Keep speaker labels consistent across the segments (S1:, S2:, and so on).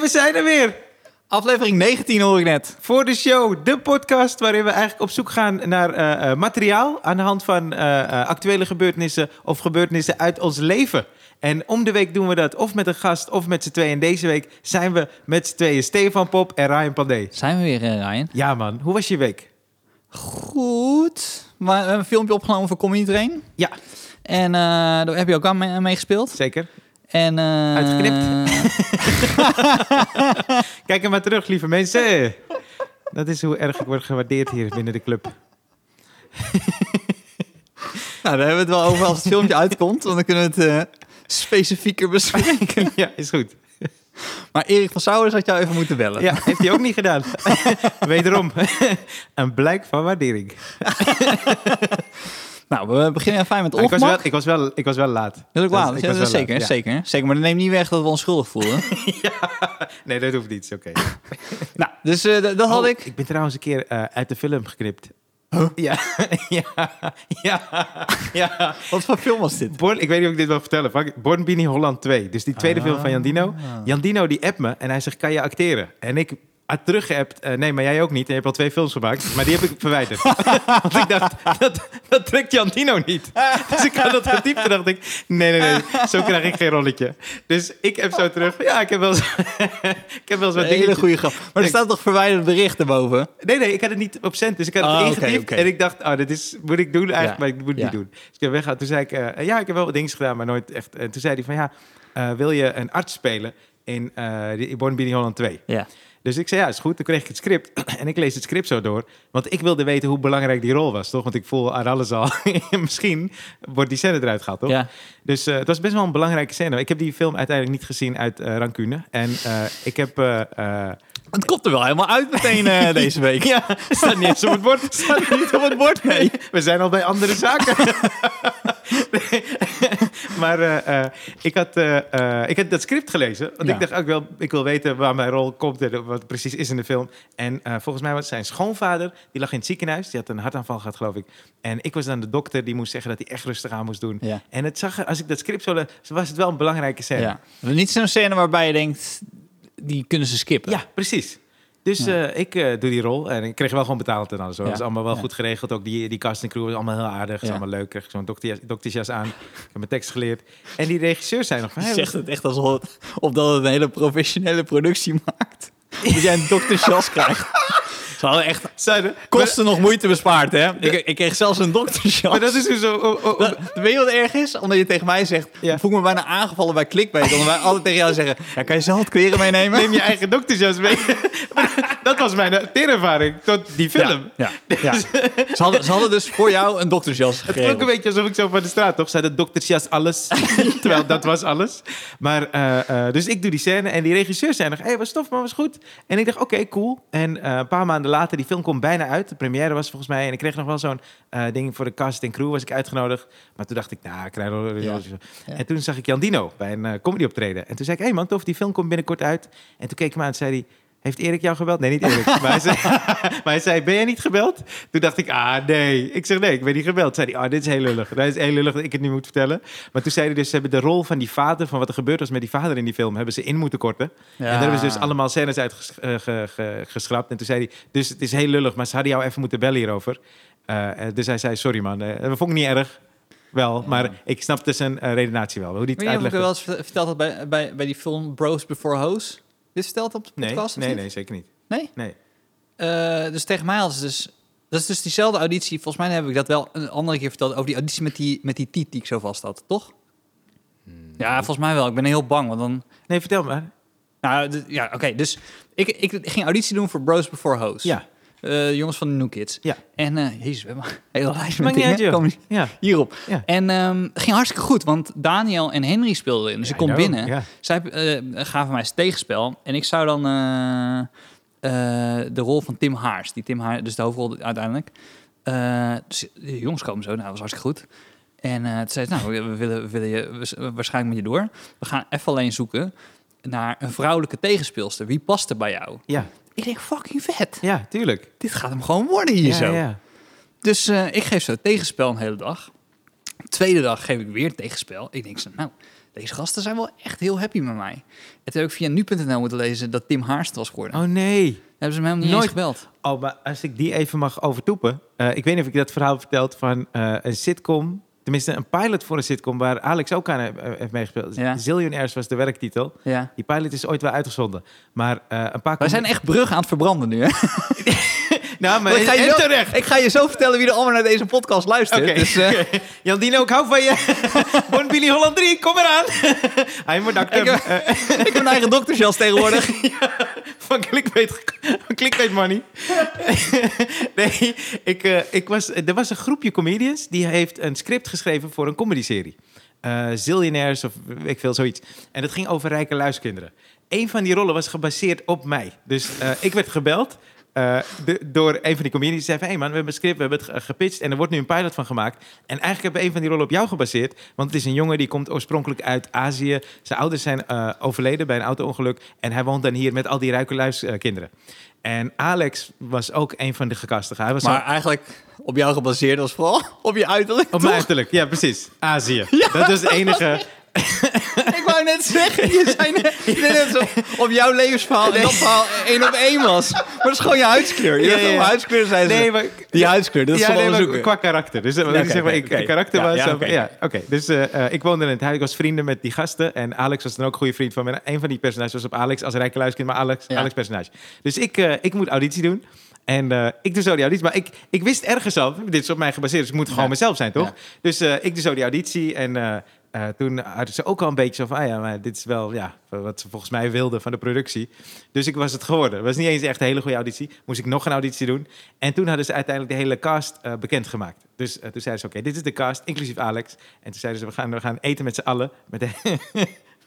S1: We zijn er weer
S2: Aflevering 19 hoor ik net.
S1: voor de show, de podcast waarin we eigenlijk op zoek gaan naar eh, eh, materiaal aan de hand van eh, actuele gebeurtenissen of gebeurtenissen uit ons leven. En om de week doen we dat of met een gast of met z'n tweeën. En deze week zijn we met z'n tweeën Stefan Pop en Ryan Pandey.
S2: Zijn we weer, Ryan?
S1: Ja man, hoe was je week?
S2: Goed. Maar we hebben een filmpje opgenomen voor Comedy Train.
S1: Ja,
S2: En daar heb je ook aan mee- meegespeeld.
S1: zeker.
S2: En, eh,
S1: Uitgeknipt. Kijk er maar terug, lieve mensen. Dat is hoe erg ik word gewaardeerd hier binnen de club.
S2: nou, daar hebben we het wel over als het filmpje uitkomt. Want dan kunnen we het eh, specifieker bespreken.
S1: Ja, is goed.
S2: Maar Erik van Sauwers had jou even moeten bellen.
S1: Ja, heeft hij ook niet gedaan. Wederom, een blijk van waardering.
S2: Nou, we beginnen fijn met
S1: Maar ik, was
S2: ongemak.
S1: wel, ik, was wel, ik was wel laat.
S2: Dat
S1: ik
S2: Ja,
S1: was
S2: dat is zeker,
S1: laat, ja.
S2: zeker, zeker. Maar dat neemt niet weg dat we ons schuldig voelen.
S1: Nee, dat hoeft niet. Oké.
S2: nou, dus d- dat had
S1: Oh,
S2: ik.
S1: Ik ben trouwens een keer eh, uit de film geknipt. Ja, ja, ja, ja.
S2: Wat voor film was dit?
S1: Born, ik weet niet of ik dit wil vertellen. Born Bini Holland 2. Dus die tweede film van Jan Dino.
S2: Ah.
S1: Jan Dino die appt me en hij zegt, kan je acteren? En ik had teruggeappt, eh, nee, maar jij ook niet. En je hebt al twee films gemaakt. Maar die heb ik verwijderd. Want ik dacht, dat, dat trekt Jan Dino niet. Dus ik had dat getypt en dacht ik, nee, nee, nee. Zo krijg ik geen rolletje. Dus ik heb zo terug, ja, ik heb wel eens, ik heb wel eens wat
S2: Een hele goede grap. Maar er staat toch verwijderd bericht erboven?
S1: Nee, nee, ik had het niet op cent. Dus ik had het
S2: Ah, oké.
S1: En ik dacht, oh, dit is, moet ik doen eigenlijk,
S2: Ja.
S1: maar ik moet het
S2: Ja.
S1: niet doen. Dus ik heb weggehaald. Toen zei ik, eh, ja, ik heb wel wat dingen gedaan, maar nooit echt. En toen zei hij van, ja, eh, wil je een arts spelen in uh, Born Bini Holland 2?
S2: Ja.
S1: Dus ik zei, ja, is goed. Dan kreeg ik het script. en ik lees het script zo door. Want ik wilde weten hoe belangrijk die rol was, toch? Want ik voel aan alles al, misschien wordt die scène eruit gehaald, toch?
S2: Ja.
S1: Dus eh, het was best wel een belangrijke scène. Ik heb die film uiteindelijk niet gezien uit eh, rancune. En eh, ik heb...
S2: Het komt er wel helemaal uit meteen deze week.
S1: ja, staat niet eens op het bord.
S2: staat niet op het bord, nee.
S1: We zijn al bij andere zaken. Nee. maar eh, eh, ik, had, eh, ik had dat script gelezen. Want
S2: Ja.
S1: ik dacht ook wel, ik wil weten waar mijn rol komt en wat precies is in de film. En volgens mij was zijn schoonvader, die lag in het ziekenhuis. Die had een hartaanval gehad, geloof ik. En ik was dan de dokter die moest zeggen dat hij echt rustig aan moest doen.
S2: Ja.
S1: En het zag als ik dat script zo was het wel een belangrijke scène.
S2: Ja. Niet zo'n scène waarbij je denkt, die kunnen ze skippen.
S1: Ja, precies. Dus
S2: Ja.
S1: eh, ik eh, doe die rol en ik kreeg wel gewoon betaald en alles. hoor.
S2: Ja.
S1: Dat is allemaal wel
S2: Ja.
S1: goed geregeld. Ook die, die cast en crew is allemaal heel aardig. is allemaal leuk. Ik zo'n doktersjas aan. Ik heb mijn tekst geleerd. En die regisseur zei nog van... Hey,
S2: zegt het echt alsof het, of dat het een hele professionele productie maakt. Dat jij een doktersjas krijgt. Ze hadden echt
S1: zeiden,
S2: kosten nog moeite bespaard, hè? Ik, ik kreeg zelfs een doktersjas.
S1: Maar, dat is dus zo... oh, oh, oh.
S2: Dat- weet je wat erg is? Omdat je tegen mij zegt,
S1: Ja.
S2: voel ik me bijna aangevallen bij Clickbait. Omdat wij altijd tegen jou zeggen, ja, kan je zelf het kleren meenemen?
S1: Neem je eigen doktersjas mee. dat was mijn teerervaring tot die film.
S2: Ja, ja, ja. Ze, hadden, ze hadden dus voor jou een doktersjas
S1: Het klonk
S2: gegeven.
S1: een beetje alsof ik zo van de straat toch zei de doktersjas alles. Terwijl dat was alles. Maar eh, eh, dus ik doe die scène en die regisseur zei nog: hey, was tof, maar was goed. En ik dacht: oké, cool. En eh, een paar maanden later, die film komt bijna uit. De première was volgens mij. En ik kreeg nog wel zo'n eh, ding voor de cast en crew was ik uitgenodigd. Maar toen dacht ik: nou, ik krijg
S2: Ja. Ja.
S1: En toen zag ik Jan Dino bij een eh, comedy optreden. En toen zei ik: hey man, tof, die film komt binnenkort uit. En toen keek ik hem aan en zei hij. Heeft Erik jou gebeld? Nee, niet Erik. maar, hij zei, maar hij zei, ben jij niet gebeld? Toen dacht ik, ah nee. Ik zeg, nee, ik ben niet gebeld. Toen zei hij, ah, dit is heel lullig. Dat is heel lullig dat ik het nu moet vertellen. Maar toen zei hij dus, ze hebben de rol van die vader, van wat er gebeurd was met die vader in die film, hebben ze in moeten korten. En daar hebben ze dus allemaal scènes uit ges- eh, ge- ge- geschrapt. En toen zei hij, dus het is heel lullig, maar ze hadden jou even moeten bellen hierover. Eh, eh, dus hij zei, sorry man, dat vond ik niet erg. Wel, maar ik snapte zijn eh, redenatie wel. Hoe die het
S2: Weet je
S1: uitlegde.
S2: wel eens verteld had bij, bij, bij die film Bros Before Hoes? Dit verteld op de
S1: Nee,
S2: podcast?
S1: nee,
S2: niet?
S1: nee, zeker niet.
S2: Nee?
S1: Nee.
S2: Eh, dus tegen mij hadden ze dus... Dat is dus diezelfde auditie. Volgens mij heb ik dat wel een andere keer verteld... over die auditie met die, met die tiet die ik zo vast had, toch? Ja, volgens mij wel. Ik ben heel bang, want dan...
S1: Nee, vertel maar.
S2: Nou, ja, oké. dus ik, ik ging auditie doen voor Bros Before Hoes.
S1: Ja,
S2: Eh, jongens van de New Kids.
S1: Ja.
S2: En, eh jezus, we hebben een hele lijst met dingen.
S1: uit, ja.
S2: hierop.
S1: Ja.
S2: En ehm, het ging hartstikke goed, want Daniel en Henry speelden erin. Dus
S1: Ja,
S2: ik kom binnen.
S1: ja.
S2: Zij eh, gaven mij het tegenspel. En ik zou dan de rol van Tim Haars, die Tim Haars, dus de hoofdrol uiteindelijk. Dus de jongens komen zo, nou, dat was hartstikke goed. En toen zei ze, nou, we willen, we willen je waarschijnlijk met je door. We gaan even alleen zoeken naar een vrouwelijke tegenspeelster. Wie past er bij jou?
S1: Ja,
S2: Ik denk, fucking vet.
S1: ja, tuurlijk.
S2: Dit gaat hem gewoon worden hier
S1: Ja,
S2: zo.
S1: ja.
S2: Dus eh, ik geef zo tegenspel een hele dag. Tweede dag geef ik weer tegenspel. Ik denk zo, nou, deze gasten zijn wel echt heel happy met mij. Toen heb ik via nu.nl moeten lezen dat Tim Haarst was geworden.
S1: Oh nee.
S2: Dan hebben ze helemaal niet
S1: Nooit.
S2: gebeld.
S1: Oh, maar als ik die even mag overtoepen. eh, ik weet niet of ik dat verhaal verteld van eh, een sitcom. Tenminste, een pilot voor een sitcom waar Alex ook aan he- heeft meegespeeld.
S2: Ja.
S1: Zillionaires was de werktitel.
S2: Ja.
S1: Die pilot is ooit wel uitgezonden. Maar eh, een paar...
S2: Wij zijn echt brug aan het verbranden nu, hè?
S1: Nou, maar
S2: ik, ga je zo, ik ga je zo vertellen wie er allemaal naar deze podcast luistert. Dus, eh,
S1: Jan Dino, ik hou van je. Bon Billy Holland 3, kom eraan. Hij moet
S2: ik,
S1: acteur
S2: heb, ik heb een eigen doktersjas tegenwoordig.
S1: Van Clickbait, van Clickbait Money. nee, ik, eh, ik was, er was een groepje comedians die heeft een script geschreven voor een comedyserie. Eh Zillionaires of ik veel, zoiets. En dat ging over rijke luiskinderen. Een van die rollen was gebaseerd op mij. Dus eh, ik werd gebeld eh, de- door een van die comedians. Zei van, hey man, we hebben een script, we hebben het ge- gepitcht... en er wordt nu een pilot van gemaakt. En eigenlijk hebben we een van die rollen op jou gebaseerd. Want het is een jongen die komt oorspronkelijk uit Azië. Zijn ouders zijn eh, overleden bij een auto-ongeluk. En hij woont dan hier met al die rijke luiskinderen. En Alex was ook een van de gekastigen. Hij was
S2: Maar eigenlijk op jou gebaseerd was vooral op je uiterlijk.
S1: op
S2: toch?
S1: mijn uiterlijk. Ja, precies. Azië. Dat is het enige...
S2: Ik wou net zeggen, je zei net, zo op jouw levensverhaal en dat verhaal één op één was. Maar dat is gewoon je huidskleur. Je
S1: Ja, ja,
S2: huidskleur zijn ze.
S1: Nee, maar...
S2: Die huidskleur, dat is
S1: ja,
S2: van
S1: nee, maar qua karakter. Dus, eh,
S2: oké,
S1: zeg maar, ik, karakter was...
S2: ja, oké.
S1: Dus eh, eh, ik woonde in het huis. Ik was vrienden met die gasten. En Alex was dan ook een goede vriend van me. Een van die personages was op Alex als rijke luiskind, maar Alex. Alex personage. Dus ik, ik moet auditie doen. En ik doe zo die auditie. Maar ik, ik wist ergens al, dit is op mij gebaseerd, dus ik moet gewoon
S2: Ja.
S1: mezelf zijn, toch?
S2: Ja.
S1: Dus ik doe zo die auditie. En eh, toen hadden ze ook al een beetje van, ah ja, maar dit is wel ja, wat ze volgens mij wilden van de productie. Dus ik was het geworden. Het was niet eens echt een hele goede auditie. Moest ik nog een auditie doen. En toen hadden ze uiteindelijk de hele cast eh, bekendgemaakt. Dus eh, toen zeiden ze, oké, dit is de cast, inclusief Alex. En toen zeiden ze, we gaan, we gaan eten met z'n allen. Met de,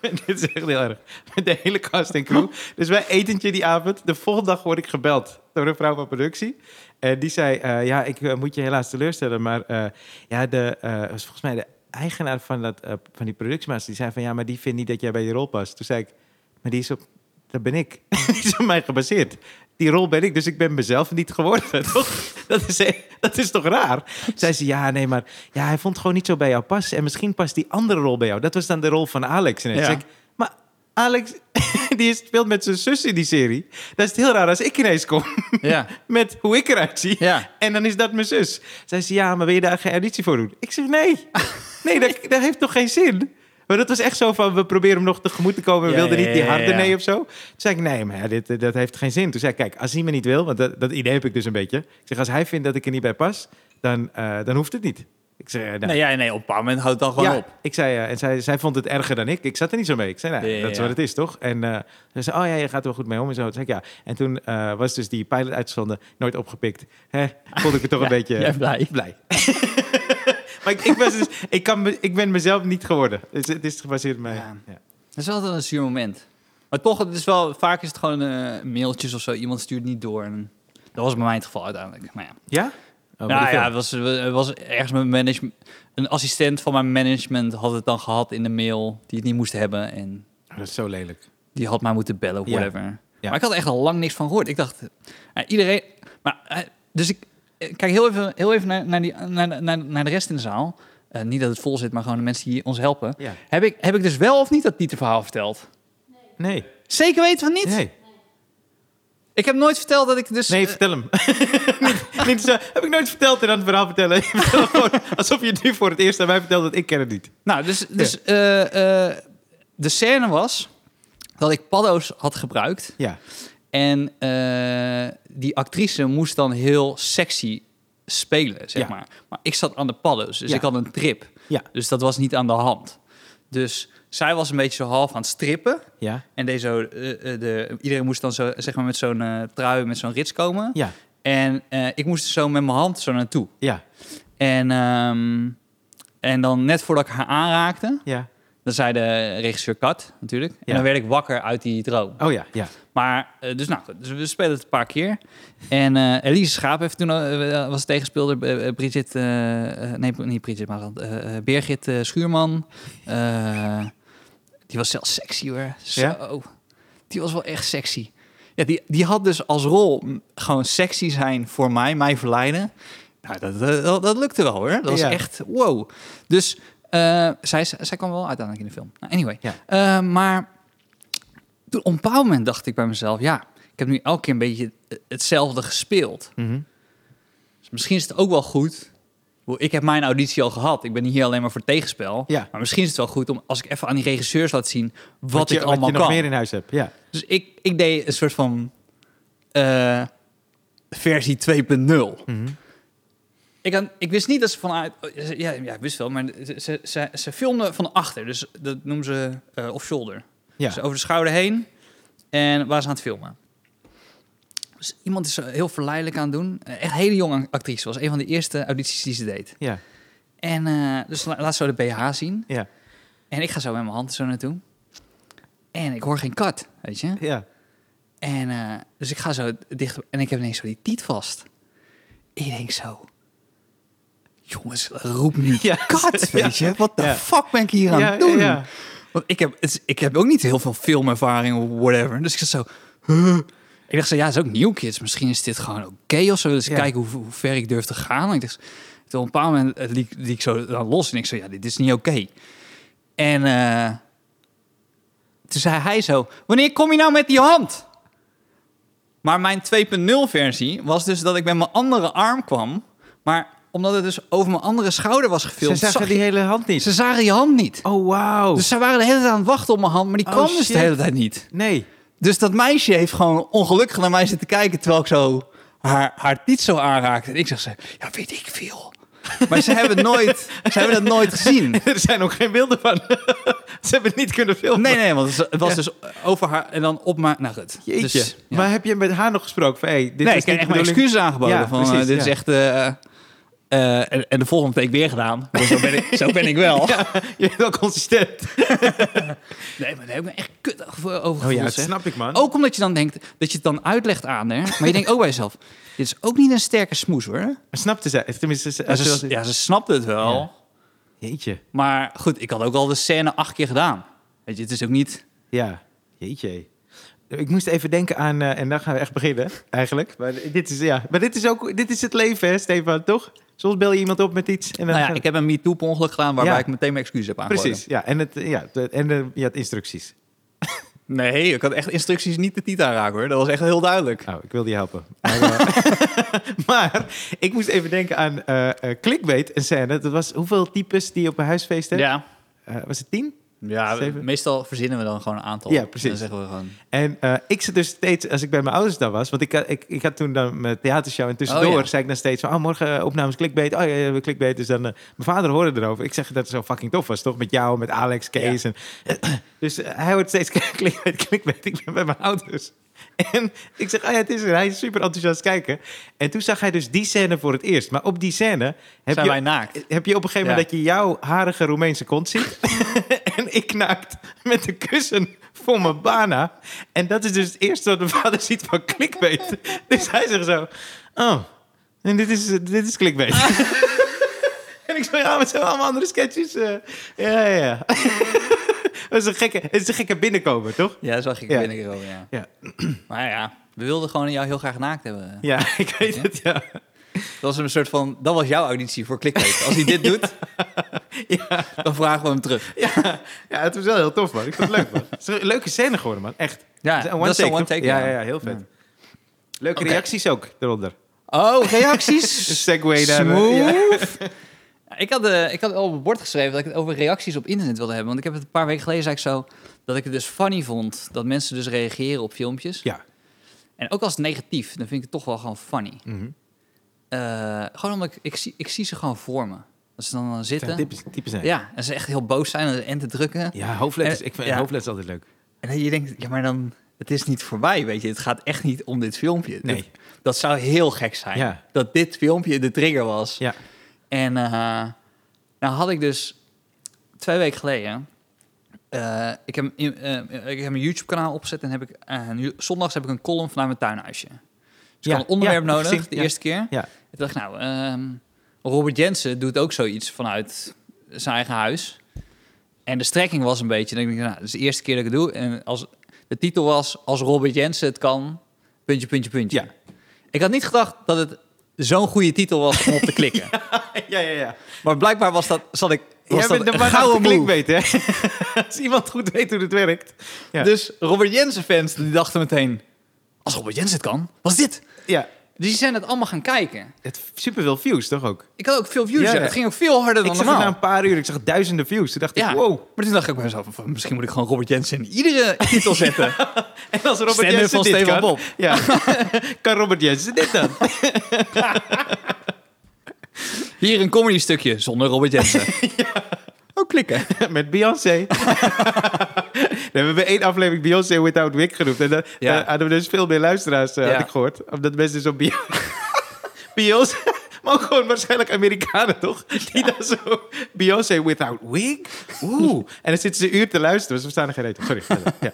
S1: dit is echt heel erg. Met de hele cast en crew. Dus wij etentje die avond. De volgende dag word ik gebeld door een vrouw van productie. En die zei, ja, ik moet je helaas teleurstellen. Maar ja, de, was volgens mij de eigenaar van, dat, eh, van die productiemaster. Die zei van, ja, maar die vindt niet dat jij bij die rol past. Toen zei ik, maar die is op, dat ben ik. die is op mij gebaseerd. Die rol ben ik, dus ik ben mezelf niet geworden, toch? Dat is, dat is toch raar? Zei ze, ja, nee, maar ja, hij vond gewoon niet zo bij jou passen. En misschien past die andere rol bij jou. Dat was dan de rol van Alex. En
S2: Ja.
S1: ik, Alex, die speelt met zijn zus in die serie. Dat is heel raar als ik ineens kom
S2: Ja,
S1: met hoe ik eruit zie.
S2: ja.
S1: En dan is dat mijn zus. Zei ze, ja, maar wil je daar geen auditie voor doen? Ik zeg, nee. Nee, dat, dat heeft toch geen zin? Maar dat was echt zo van, we proberen hem nog tegemoet te komen. We
S2: Ja,
S1: wilden niet die harde nee of zo. Toen zei ik, nee, maar dit, dat heeft geen zin. Toen zei ik, kijk, als hij me niet wil, want dat, dat idee heb ik dus een beetje. Ik zeg, als hij vindt dat ik er niet bij pas, dan, eh, dan hoeft het niet. Ik zei, eh, nou,
S2: Nee, ja, nee, op een bepaald moment houdt het dan gewoon
S1: ja,
S2: op.
S1: ik zei, eh, en zij, zij vond het erger dan ik. Ik zat er niet zo mee. Ik zei, nee,
S2: ja,
S1: dat is wat het is, toch? En eh, ze zei, oh ja, je gaat er wel goed mee om en zo. Toen zei ik, ja. En toen was dus die pilot uitgezonden, nooit opgepikt. Hè, vond ik het toch een beetje
S2: blij.
S1: blij. maar ik, ik, was dus, ik, kan ik ben mezelf niet geworden. Dus het is gebaseerd op mij.
S2: Ja. Dat is wel een zuur moment. Maar toch, het is wel, vaak is het gewoon mailtjes of zo. Iemand stuurt niet door. En dat was bij mij het geval uiteindelijk. Maar ja.
S1: Oh, bij
S2: ja, het was, het was ergens mijn management. Een assistent van mijn management had het dan gehad in de mail die het niet moest hebben. En
S1: Oh, dat is zo lelijk.
S2: die had mij moeten bellen of whatever.
S1: Ja.
S2: Maar ik had er echt al lang niks van gehoord. Ik dacht, iedereen. Maar, eh, dus ik eh, kijk heel even, heel even naar, naar, die, naar, naar, naar de rest in de zaal. Eh, niet dat het vol zit, maar gewoon de mensen die ons helpen.
S1: Ja.
S2: Heb ik, heb ik dus wel of niet dat Pieter verhaal verteld?
S1: Nee.
S2: Zeker weten van niet?
S1: Nee.
S2: Ik heb nooit verteld dat ik dus...
S1: Nee,
S2: eh,
S1: vertel hem. niet, niet zo, heb ik nooit verteld en dan het verhaal vertellen. Je vertelt gewoon Alsof je het nu voor het eerst aan mij vertelt, dat ik ken het niet.
S2: nou, dus, dus eh, eh, de scène was dat ik paddo's had gebruikt.
S1: Ja.
S2: En die actrice moest dan heel sexy spelen, zeg
S1: Ja.
S2: maar. Maar ik zat aan de paddo's, dus
S1: Ja.
S2: ik had een trip.
S1: Ja.
S2: Dus dat was niet aan de hand. Dus zij was een beetje zo half aan het strippen.
S1: Ja.
S2: En deed zo, eh, eh, de, iedereen moest dan zo, zeg maar met zo'n eh, trui, met zo'n rits komen.
S1: Ja.
S2: En ik moest zo met mijn hand zo naartoe.
S1: Ja.
S2: En, ehm, en dan net voordat ik haar aanraakte,
S1: Ja.
S2: dan zei de regisseur kat natuurlijk. En dan werd ik wakker uit die droom.
S1: Oh ja. Ja.
S2: Maar, dus nou, dus we spelen het een paar keer. En Elise Schaap heeft toen, was tegenspeelder, Bridget, eh, nee, niet Bridget, maar Birgit Schuurman. Eh, die was zelfs sexy hoor. Zo.
S1: Ja?
S2: Die was wel echt sexy. Ja, die, die had dus als rol gewoon sexy zijn voor mij, mij verleiden. Nou, dat, dat, dat lukte wel hoor. Dat was
S1: Ja.
S2: echt wow. Dus Eh, zij, zij kwam wel uiteindelijk in de film. Nou, anyway.
S1: Ja.
S2: Eh, maar toen, op een bepaald moment dacht ik bij mezelf... ja, ik heb nu elke keer een beetje hetzelfde gespeeld.
S1: Mhm.
S2: Dus misschien is het ook wel goed... Ik Ik heb mijn auditie al gehad. Ik ben hier alleen maar voor tegenspel.
S1: Ja.
S2: Maar misschien is het wel goed om als ik even aan die regisseurs laat zien wat,
S1: Wat, je,
S2: ik allemaal
S1: wat je nog
S2: kan.
S1: meer in huis hebt. Ja.
S2: Dus ik, ik deed een soort van eh, versie 2.0.
S1: Mhm.
S2: Ik, had, ik wist niet dat ze vanuit... Ja, ja ik wist wel, maar ze, ze, ze, filmden van achter. Dus dat noemen ze eh off-shoulder.
S1: Ja.
S2: Dus over de schouder heen. En waar ze aan het filmen. Iemand is heel verleidelijk aan het doen. Eh, Echt hele jonge actrice. Was een van de eerste audities die ze deed.
S1: Ja.
S2: En eh, dus la- laat zo de BH zien.
S1: Ja.
S2: En ik ga zo met mijn hand zo naartoe. En ik hoor geen kat, weet je.
S1: Ja.
S2: En eh, dus ik ga zo dicht en ik heb ineens zo die tiet vast. Ik denk zo, jongens, roep niet
S1: Ja.
S2: kat, weet je. Wat de
S1: Ja.
S2: fuck ben ik hier aan
S1: Ja,
S2: het doen?
S1: ja.
S2: Want ik heb, ik heb ook niet heel veel filmervaring of whatever. Dus ik zat zo, huh. Ik dacht zo, ja, het is ook nieuw kids. Misschien is dit gewoon oké of zo. Dus
S1: Ja.
S2: kijken hoe, hoe ver ik durf te gaan. En ik dacht, toen op een bepaald moment liet ik zo dan los en ik zo, ja, dit is niet oké. En eh, toen zei hij zo, wanneer kom je nou met die hand? Maar mijn 2.0 versie was dus dat ik met mijn andere arm kwam. Maar omdat het dus over mijn andere schouder was
S1: Ze
S2: gefilmd,
S1: zagen
S2: zag
S1: die hele hand niet.
S2: ze zagen je hand niet.
S1: Oh, wauw.
S2: Dus zij waren de hele tijd aan het wachten op mijn hand, maar die
S1: Oh,
S2: kwam dus de hele tijd niet.
S1: Nee.
S2: Dus dat meisje heeft gewoon ongelukkig naar mij zitten kijken terwijl ik zo haar, haar zo aanraakte. En ik zeg ze, ja, weet ik veel. Maar ze hebben, nooit, ze hebben dat nooit gezien.
S1: er zijn ook geen beelden van. Ze hebben het niet kunnen filmen.
S2: Nee, nee, want het was
S1: Ja.
S2: dus over haar en dan op mijn... Nou goed.
S1: Jeetje.
S2: Dus, ja.
S1: Maar heb je met haar nog gesproken van, hey, dit
S2: nee,
S1: was
S2: ik heb echt mijn excuses aangeboden.
S1: Ja,
S2: van, eh,
S1: precies,
S2: dit is echt... eh, eh, en, en de volgende week weer gedaan. Want zo, ben ik, zo ben ik wel.
S1: Ja, je bent wel consistent.
S2: Nee, maar daar heb ik me echt kut over over
S1: Oh ja,
S2: gevoeld,
S1: dat snap ik, man.
S2: Ook omdat je dan denkt dat je het dan uitlegt aan haar. Maar je denkt ook bij jezelf, dit is ook niet een sterke smoes hoor.
S1: Snapte zij? Tenminste, ze,
S2: Ja,
S1: ze-
S2: ze, ja, ze snapte het wel.
S1: Ja. Jeetje.
S2: Maar goed, ik had ook al de scène acht keer gedaan. Weet je, het is ook niet...
S1: Ja, jeetje. Ik moest even denken aan, eh, en dan gaan we echt beginnen, eigenlijk. Maar dit is, ja, maar dit is ook, dit is het leven, hè, Stefan, toch? Soms bel je iemand op met iets. En dan
S2: Nou ja, ik heb een MeToo per ongeluk gedaan waarbij
S1: Ja.
S2: ik meteen mijn excuses heb aangeboden.
S1: Precies, ja. En, het, ja, de- en de, je had instructies.
S2: Nee, ik had echt instructies niet de titel aanraken hoor. Dat was echt heel duidelijk.
S1: Oh, ik wilde je helpen. Maar, eh, maar ik moest even denken aan eh eh, clickbait, een scène. Dat was hoeveel types die op een huisfeest hebben?
S2: Ja,
S1: was het tien?
S2: Ja meestal verzinnen we dan gewoon een aantal.
S1: Ja, precies.
S2: En dan zeggen we gewoon...
S1: En eh, ik zit dus steeds, als ik bij mijn ouders dan was, want ik, had- ik, ik had toen dan mijn theatershow en tussendoor
S2: Oh, ja.
S1: zei ik dan steeds van, oh morgen eh, opnames clickbait, oh ja, clickbait. Dus dan, eh, mijn vader hoorde erover. Ik zeg dat het zo fucking tof was, toch? Met jou, met Alex, Kees. En, dus hij hoort steeds clickbait, clickbait. Ik ben bij mijn ouders. En ik zeg, oh ja, het is er. Hij is super enthousiast kijken. En toen zag hij dus die scène voor het eerst. Maar op die scène heb
S2: Zijn
S1: je,
S2: wij naakt?
S1: heb je op een gegeven moment
S2: Ja.
S1: dat je jouw harige Roemeense kont ziet. en ik naakt met een kussen voor mijn bana. En dat is dus het eerste wat mijn vader ziet van clickbait. dus hij zegt zo, oh, en dit is, dit is clickbait. en ik zo, ja, maar het zijn allemaal andere sketches. ja, ja, ja. Dat is een gekke, het is een gekke binnenkomen, toch?
S2: Ja, zag ik
S1: Ja.
S2: binnengekomen, ja.
S1: Ja.
S2: Maar ja, we wilden gewoon jou heel graag naakt hebben.
S1: Ja, ik weet het, ja.
S2: Dat was een soort van, dat was jouw auditie voor Clickbait. Als hij dit doet,
S1: Ja,
S2: dan vragen we hem terug.
S1: ja, ja, het was wel heel tof, man. Ik vond het leuk, man. Het is een leuke scène geworden, man. Echt.
S2: Ja,
S1: Het is een
S2: dat is een
S1: take,
S2: one take,
S1: Ja,
S2: ja.
S1: ja, heel vet. Leuke reacties ook eronder.
S2: Oh, reacties?
S1: daar. eh,
S2: Smooth. Ik had, eh, ik had al op het bord geschreven dat ik het over reacties op internet wilde hebben. Want ik heb het een paar weken geleden zei ik zo dat ik het dus funny vond dat mensen dus reageren op filmpjes.
S1: Ja.
S2: En ook als negatief, dan vind ik het toch wel gewoon funny.
S1: Mhm.
S2: Eh, gewoon omdat ik, ik, zie, ik zie ze gewoon voor me. Als ze dan eh, zitten.
S1: types, types zijn.
S2: Ja, en ze echt heel boos zijn en te drukken.
S1: Ja, hoofdletters.
S2: En-
S1: ik vind
S2: ja.
S1: hoofdletters altijd leuk.
S2: En dan je denkt, ja, maar dan, het is niet voorbij, weet je. Het gaat echt niet om dit filmpje.
S1: Nee.
S2: Dat, dat zou heel gek zijn.
S1: Ja.
S2: Dat dit filmpje de trigger was.
S1: Ja.
S2: En eh, nou had ik dus twee weken geleden... eh, ik, heb, eh, ik heb een YouTube-kanaal opgezet en heb ik, zondags heb ik een column vanuit mijn tuinhuisje. Dus ik
S1: Ja,
S2: had een onderwerp
S1: ja,
S2: nodig,
S1: gezien,
S2: de
S1: ja.
S2: eerste keer.
S1: Ja.
S2: Ik dacht, nou, ehm, Robert Jensen doet ook zoiets vanuit zijn eigen huis. En de strekking was een beetje, denk ik, nou, dat is de eerste keer dat ik het doe. En als, de titel was, als Robert Jensen het kan, puntje, puntje, puntje.
S1: Ja.
S2: Ik had niet gedacht dat het zo'n goede titel was om op te klikken.
S1: ja, ja, ja.
S2: Maar blijkbaar was dat, zat ik was
S1: Jij
S2: dat
S1: de
S2: gouden
S1: clickbait, hè? Als iemand goed weet hoe het werkt. Ja.
S2: Dus Robert Jensen fans die dachten meteen... Als Robert Jensen het kan, wat is dit?
S1: Ja,
S2: Dus die zijn het allemaal gaan kijken.
S1: het superveel views toch ook?
S2: Ik had ook veel views.
S1: Ja.
S2: Het ging ook veel harder
S1: Ik
S2: dan
S1: zag het
S2: normaal.
S1: na een paar uur, ik zag duizenden views. Toen dacht
S2: Ja,
S1: ik, wow.
S2: maar toen dacht ik bij mezelf, van, misschien moet ik gewoon Robert Jensen in iedere titel zetten.
S1: En als Robert Jensen
S2: van
S1: dit
S2: Stefan
S1: kan,
S2: Bob.
S1: Ja. kan Robert Jensen dit dan?
S2: Hier een comedy stukje zonder Robert Jensen. Klikken.
S1: Met Beyoncé. we hebben één aflevering Beyoncé Without Wig genoemd. En
S2: Ja.
S1: daar hadden we dus veel meer luisteraars, eh,
S2: Ja.
S1: had ik gehoord. Omdat mensen dus op Beyo- Beyoncé... Maar ook gewoon waarschijnlijk Amerikanen, toch? Die dan zo... Beyoncé Without Wig? Oeh. En dan zitten ze een uur te luisteren. Ze verstaan er geen reet van. Sorry. Ja.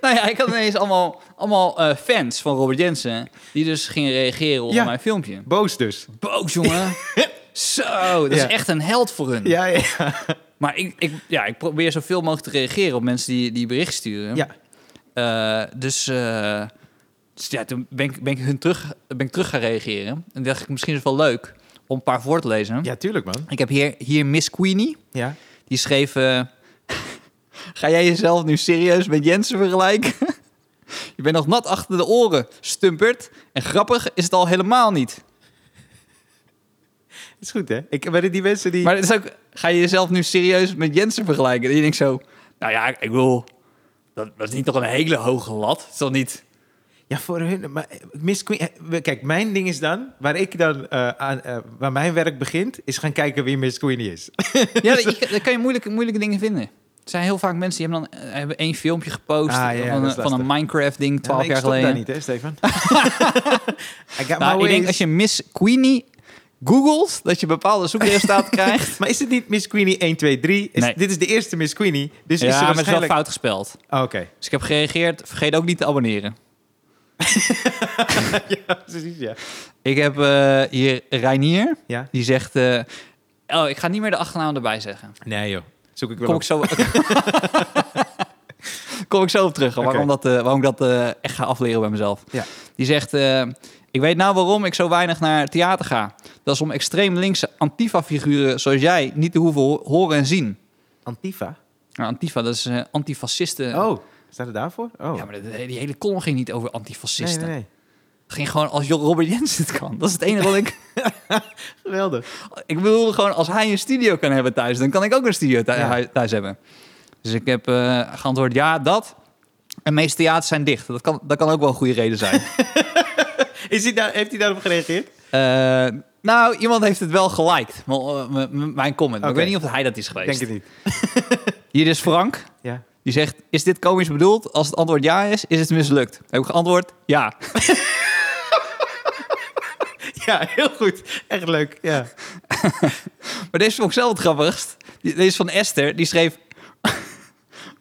S2: Nou ja, ik had ineens allemaal, allemaal eh, fans van Robert Jensen... die dus gingen reageren op
S1: Ja.
S2: mijn filmpje.
S1: Boos dus.
S2: Boos, jongen. Zo, dat is echt een held voor hun.
S1: Ja, ja.
S2: Maar ik, ik, ja, ik probeer zoveel mogelijk te reageren op mensen die, die bericht sturen.
S1: Ja.
S2: Eh, dus, eh, dus ja, toen ben ik, ben, ik hun terug, ben ik terug gaan reageren. En dacht ik, misschien is het wel leuk om een paar voor te lezen.
S1: ja, tuurlijk man.
S2: Ik heb hier, hier Miss Queenie.
S1: Ja.
S2: Die schreef... eh, Ga jij jezelf nu serieus met Jensen vergelijken? Je bent nog nat achter de oren, stumpert. En grappig is het al helemaal niet.
S1: Is goed, hè? Ik, maar die mensen die...
S2: Maar het is ook, ga je jezelf nu serieus met Jensen vergelijken? En je denkt zo, nou ja, ik bedoel, dat, dat is niet toch een hele hoge lat? Het is toch niet...
S1: Ja, voor hun. Maar eh, Miss Queen. eh, Kijk, mijn ding is dan. Waar ik dan. eh, aan, eh, waar mijn werk begint. Is gaan kijken wie Miss Queenie is.
S2: Ja, je- daar kan je moeilijke, moeilijke dingen vinden. Er zijn heel vaak mensen die hebben dan hebben één filmpje gepost
S1: Ah, ja, ja,
S2: van,
S1: dat
S2: een, van een. Minecraft-ding
S1: Ja,
S2: 12
S1: maar ik
S2: jaar
S1: stop
S2: geleden.
S1: daar niet, hè, Stefan? I got
S2: Nou,
S1: my
S2: ik denk als je Miss Queenie googelt, dat je bepaalde zoekresultaten krijgt.
S1: Maar is het niet Miss Queenie 1, 2, 3? Is,
S2: Nee.
S1: Dit is de eerste Miss Queenie. Dus is
S2: ja,
S1: ze
S2: maar het is wel
S1: waarschijnlijk...
S2: fout gespeld.
S1: Oh, Oké.
S2: Dus ik heb gereageerd. Vergeet ook niet te abonneren.
S1: ja, precies, ja.
S2: Ik heb eh, hier Reinier.
S1: Ja?
S2: Die zegt... eh, oh, ik ga niet meer de achternaam erbij zeggen.
S1: Nee, joh. Zoek ik wel
S2: Kom
S1: op.
S2: ik zo... Kom ik zo op terug, waarom, dat, eh, waarom ik dat echt ga afleren bij mezelf.
S1: Ja.
S2: Die zegt... ik weet nou waarom ik zo weinig naar theater ga. Dat is om extreem linkse Antifa-figuren zoals jij niet te hoeven ho- horen en zien.
S1: Antifa?
S2: Nou, Antifa, dat is eh, antifascisten.
S1: Oh, staat het daarvoor? Oh.
S2: Ja, maar de- die hele column ging niet over antifascisten.
S1: nee, nee.
S2: Het ging gewoon als Robert Jensen het kan. Dat is het enige wat ik...
S1: Geweldig.
S2: Ik bedoel gewoon, als hij een studio kan hebben thuis, dan kan ik ook een studio
S1: Ja.
S2: thuis hebben. Dus ik heb eh, geantwoord ja, dat. En meeste theaters zijn dicht. Dat kan, dat kan ook wel een goede reden zijn.
S1: Is hij daar, heeft hij daarop gereageerd?
S2: Eh, nou, iemand heeft het wel geliked. m- Mijn comment. Maar ik weet niet of hij dat is geweest.
S1: Denk het niet.
S2: Hier is Frank.
S1: Ja.
S2: Die zegt, is dit komisch bedoeld? Als het antwoord ja is, is het mislukt. Heb ik geantwoord, ja.
S1: Ja, heel goed. Echt leuk. Ja.
S2: Maar deze vond ik zelf het grappigst. Deze is van Esther. Die schreef...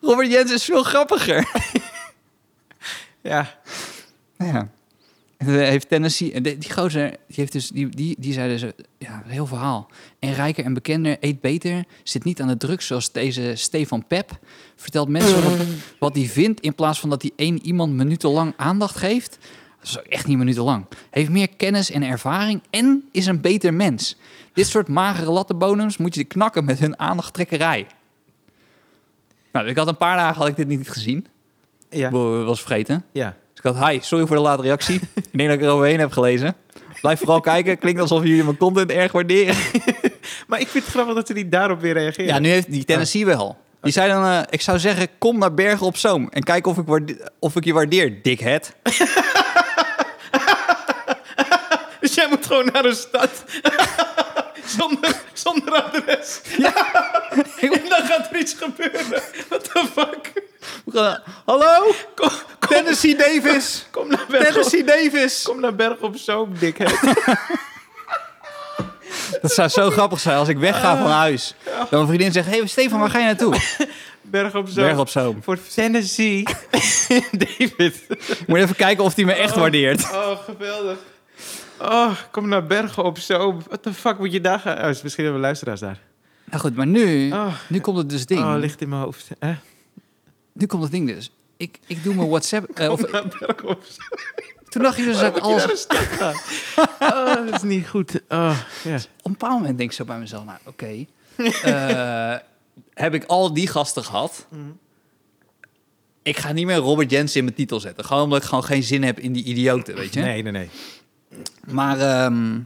S2: Robert Jens is veel grappiger.
S1: Ja.
S2: Ja. Heeft Tennessee... en Die, die gozer, die, heeft dus, die, die, die zei dus... Ja, heel verhaal. En rijker en bekender eet beter. Zit niet aan de drugs zoals deze Stefan Pep. Vertelt mensen wat, wat hij vindt... in plaats van dat hij één iemand minutenlang aandacht geeft. Dat is ook echt niet minutenlang. Heeft meer kennis en ervaring... en is een beter mens. Dit soort magere lattenbonems moet je knakken met hun aandachttrekkerij. Nou, ik had een paar dagen had ik dit niet gezien.
S1: Ja.
S2: Was vergeten.
S1: Ja.
S2: Ik had, hi, sorry voor de late reactie. ik denk dat ik er overheen heb gelezen. Blijf vooral kijken. Klinkt alsof jullie mijn content erg waarderen.
S1: Maar ik vind het grappig dat ze niet daarop weer reageren.
S2: Ja, nu heeft die Tennessee wel. Die zei dan, eh, ik zou zeggen, kom naar Bergen op Zoom. En kijk of ik, waarde- of ik je waardeer, dickhead.
S1: Dus jij moet gewoon naar een stad. zonder, zonder adres. Ja. en dan gaat er iets gebeuren. What the fuck?
S2: Hallo?
S1: Kom, kom,
S2: Tennessee Davis.
S1: kom naar Berg op,
S2: Tennessee Davis.
S1: kom naar Berg op Zoom, dikheid.
S2: Dat zou zo grappig zijn als ik wegga van huis. Dan mijn vriendin zegt, hey Stefan, waar ga je naartoe?
S1: Berg op Zoom.
S2: Bergen op Zoom.
S1: Voor Tennessee. David.
S2: Ik moet even kijken of hij me echt waardeert.
S1: Oh, geweldig. Oh, kom naar Bergen op Zoom. What the fuck moet je daar gaan? Oh, is misschien hebben we luisteraars daar.
S2: Nou goed, maar nu,
S1: Oh,
S2: nu komt het dus ding.
S1: oh ligt in mijn hoofd. Eh?
S2: Nu komt het ding dus. Ik, ik doe mijn WhatsApp... eh, of,
S1: naar Bergen op Zoom.
S2: Toen dacht je dus dat alles...
S1: Oh, dat is niet goed. Oh.
S2: Op een bepaald moment denk ik zo bij mezelf, nou oké, eh, heb ik al die gasten gehad. Ik ga niet meer Robert Jensen in mijn titel zetten. Gewoon omdat ik gewoon geen zin heb in die idioten, weet je.
S1: Nee, nee, nee.
S2: Maar ehm,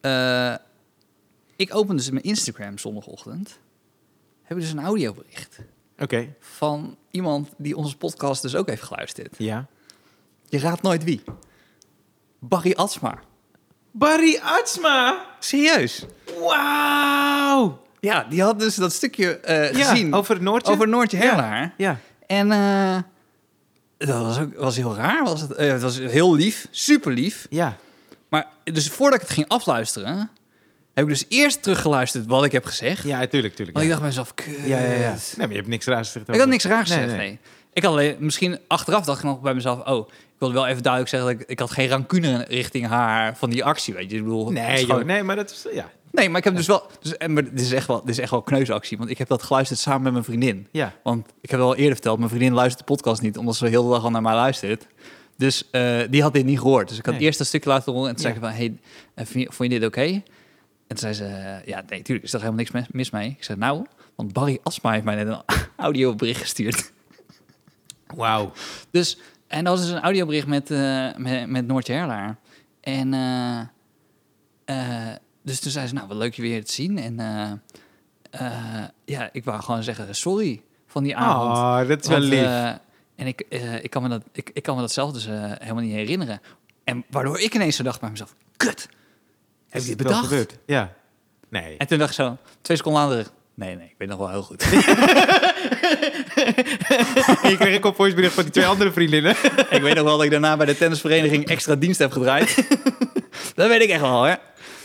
S2: eh, ik open dus mijn Instagram zondagochtend. Heb ik dus een audiobericht
S1: Oké,
S2: van iemand die onze podcast dus ook heeft geluisterd.
S1: ja.
S2: Je raadt nooit wie. Barry Atsma.
S1: Barry Atsma!
S2: Serieus?
S1: Wauw!
S2: Ja, die had dus dat stukje
S1: Ja,
S2: gezien
S1: over het Noortje?
S2: over Noortje
S1: Ja.
S2: Herlaar.
S1: Ja.
S2: En eh, dat was ook was heel raar. Was het, Eh, het was heel lief, super lief.
S1: Ja.
S2: Maar dus voordat ik het ging afluisteren, heb ik dus eerst teruggeluisterd wat ik heb gezegd.
S1: Ja, tuurlijk, tuurlijk.
S2: Want
S1: Ja.
S2: ik dacht bij mezelf, kut.
S1: ja, ja, ja. Nee, maar je hebt niks raars gezegd.
S2: Ik had niks raars gezegd,
S1: nee.
S2: nee. Ik had alleen, misschien achteraf dacht ik nog bij mezelf, oh, ik wilde wel even duidelijk zeggen dat ik, ik had geen rancune richting haar van die actie, weet je. Ik bedoel,
S1: Nee, joh, nee, maar dat is... Ja.
S2: Nee, maar ik heb dus wel, dus, en, maar dit is echt wel, dit is echt wel een kneusactie, want ik heb dat geluisterd samen met mijn vriendin.
S1: Ja.
S2: Want ik heb wel eerder verteld, mijn vriendin luistert de podcast niet, omdat ze heel de dag al naar mij luistert. Dus eh, die had dit niet gehoord. Dus ik had
S1: Nee.
S2: eerst een stukje laten horen en toen zei
S1: Ja.
S2: ik van, hey, eh, je, vond je dit oké? En toen zei ze, eh, ja, nee, tuurlijk is er helemaal niks mis- mee. Ik zei, nou, want Barry Asma heeft mij net een audiobericht gestuurd.
S1: Wauw.
S2: Dus, en dat was dus een audiobericht met, met, met Noortje Herlaar. En dus toen zei ze, nou, wat leuk je weer te zien. En eh, eh, ja, ik wou gewoon zeggen sorry van die avond.
S1: Oh, dat is wel
S2: Want,
S1: lief.
S2: eh, en ik, ik, kan me dat, ik, ik kan me dat zelf dus helemaal niet herinneren. En waardoor ik ineens zo dacht bij mezelf, kut, heb je
S1: het
S2: bedacht?
S1: gebeurd? Ja. Nee.
S2: En toen dacht ik zo, twee seconden later, nee, nee, ik weet nog wel heel goed.
S1: En je kreeg een kop voicebericht van die twee andere vriendinnen.
S2: ik weet nog wel dat ik daarna bij de tennisvereniging extra dienst heb gedraaid. dat weet ik echt wel, hè.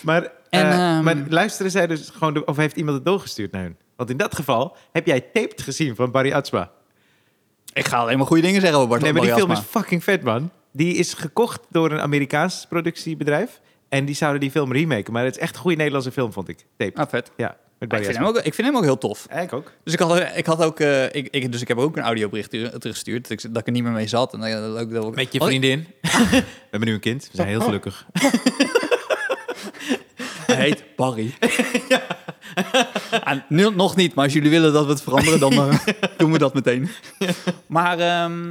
S1: Maar,
S2: En,
S1: eh,
S2: ehm,
S1: maar luisteren zij dus gewoon... De, of heeft iemand het doorgestuurd naar hun? Want in dat geval heb jij taped gezien van Barry Atsma.
S2: Ik ga alleen maar goede dingen zeggen over Bart
S1: Nee, maar die film is fucking vet, man. Die is gekocht door een Amerikaans productiebedrijf. En die zouden die film remaken. Maar het is echt een goede Nederlandse film, vond ik. Tape.
S2: Ah, vet.
S1: Ja, met
S2: ik, vind hem ook, ik vind hem ook heel tof.
S1: Ja, ik ook.
S2: Dus ik had, ik had ook, eh, ik, ik, dus ik heb ook een audiobericht terug- teruggestuurd dat ik, dat ik er niet meer mee zat. En dat, dat, ook, dat,
S1: Met je
S2: Oh,
S1: vriendin. We hebben nu een kind. We zijn heel gelukkig.
S2: Hij heet Barry. En nu nog niet, maar als jullie willen dat we het veranderen, dan eh, doen we dat meteen. Maar ehm,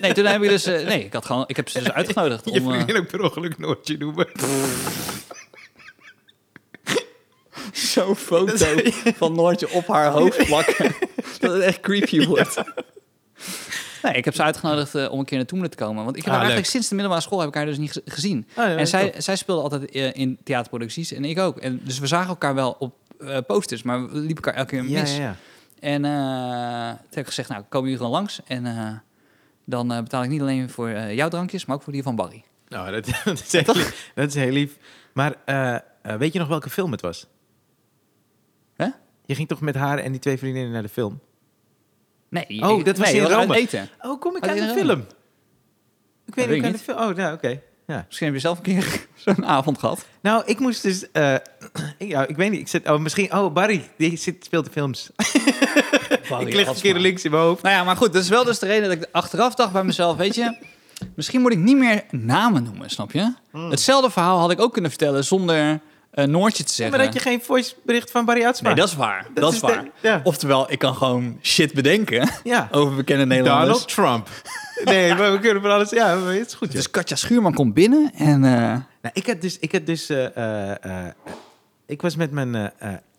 S2: nee, toen heb ik dus, eh, nee, ik had gewoon, ik heb ze dus uitgenodigd
S1: Je
S2: om. eh,
S1: vriendin ook per ongeluk Noortje noemen.
S2: Zo'n foto van Noortje op haar hoofd plakken. dat het echt creepy wordt. Nee, ik heb ze uitgenodigd eh, om een keer naartoe me te komen. Want ik heb
S1: Ah,
S2: haar eigenlijk sinds de middelbare school heb ik haar dus niet ge- gezien.
S1: Ah, ja,
S2: en zij,
S1: top.
S2: zij speelde altijd eh, in theaterproducties en ik ook. En dus we zagen elkaar wel op eh, posters, maar we liepen elkaar elke keer mis.
S1: ja, ja.
S2: En toen heb ik gezegd, nou, komen jullie gewoon langs. En dan betaal ik niet alleen voor jouw drankjes, maar ook voor die van Barry.
S1: Nou, dat, dat, is heel lief. dat is heel lief. Maar weet je nog welke film het was? Je ging toch met haar en die twee vriendinnen naar de film?
S2: Nee,
S1: Oh,
S2: ik-
S1: dat was
S2: nee,
S1: in Rome.
S2: eten.
S1: Oh, kom ik aan de film? Ik weet niet
S2: ik
S1: aan de film. Oh, nou, oké. Ja.
S2: Misschien heb je zelf een keer zo'n avond gehad.
S1: Nou, ik moest dus... eh, ik, ja, ik weet niet. Ik zit, oh, misschien... Oh, Barry. Die zit, speelt de films. ik lig een keer links in mijn hoofd.
S2: Nou ja, maar goed, dat is wel dus de reden dat ik achteraf dacht bij mezelf, weet je, misschien moet ik niet meer namen noemen, snap je?
S1: Hmm.
S2: Hetzelfde verhaal had ik ook kunnen vertellen zonder eh Noortje te zeggen.
S1: maar dat je geen voicebericht van Barry Atsma...
S2: Nee, dat is waar. Dat, is
S1: is de-
S2: waar.
S1: ja.
S2: Oftewel, ik kan gewoon shit bedenken
S1: Ja.
S2: over bekende Nederlanders.
S1: Donald Trump. Nee, maar we kunnen van alles... Ja, maar het is goed, ja.
S2: Dus Katja Schuurman komt binnen en... eh,
S1: Nou, ik had dus, ik had dus, eh, eh, eh, ik was met mijn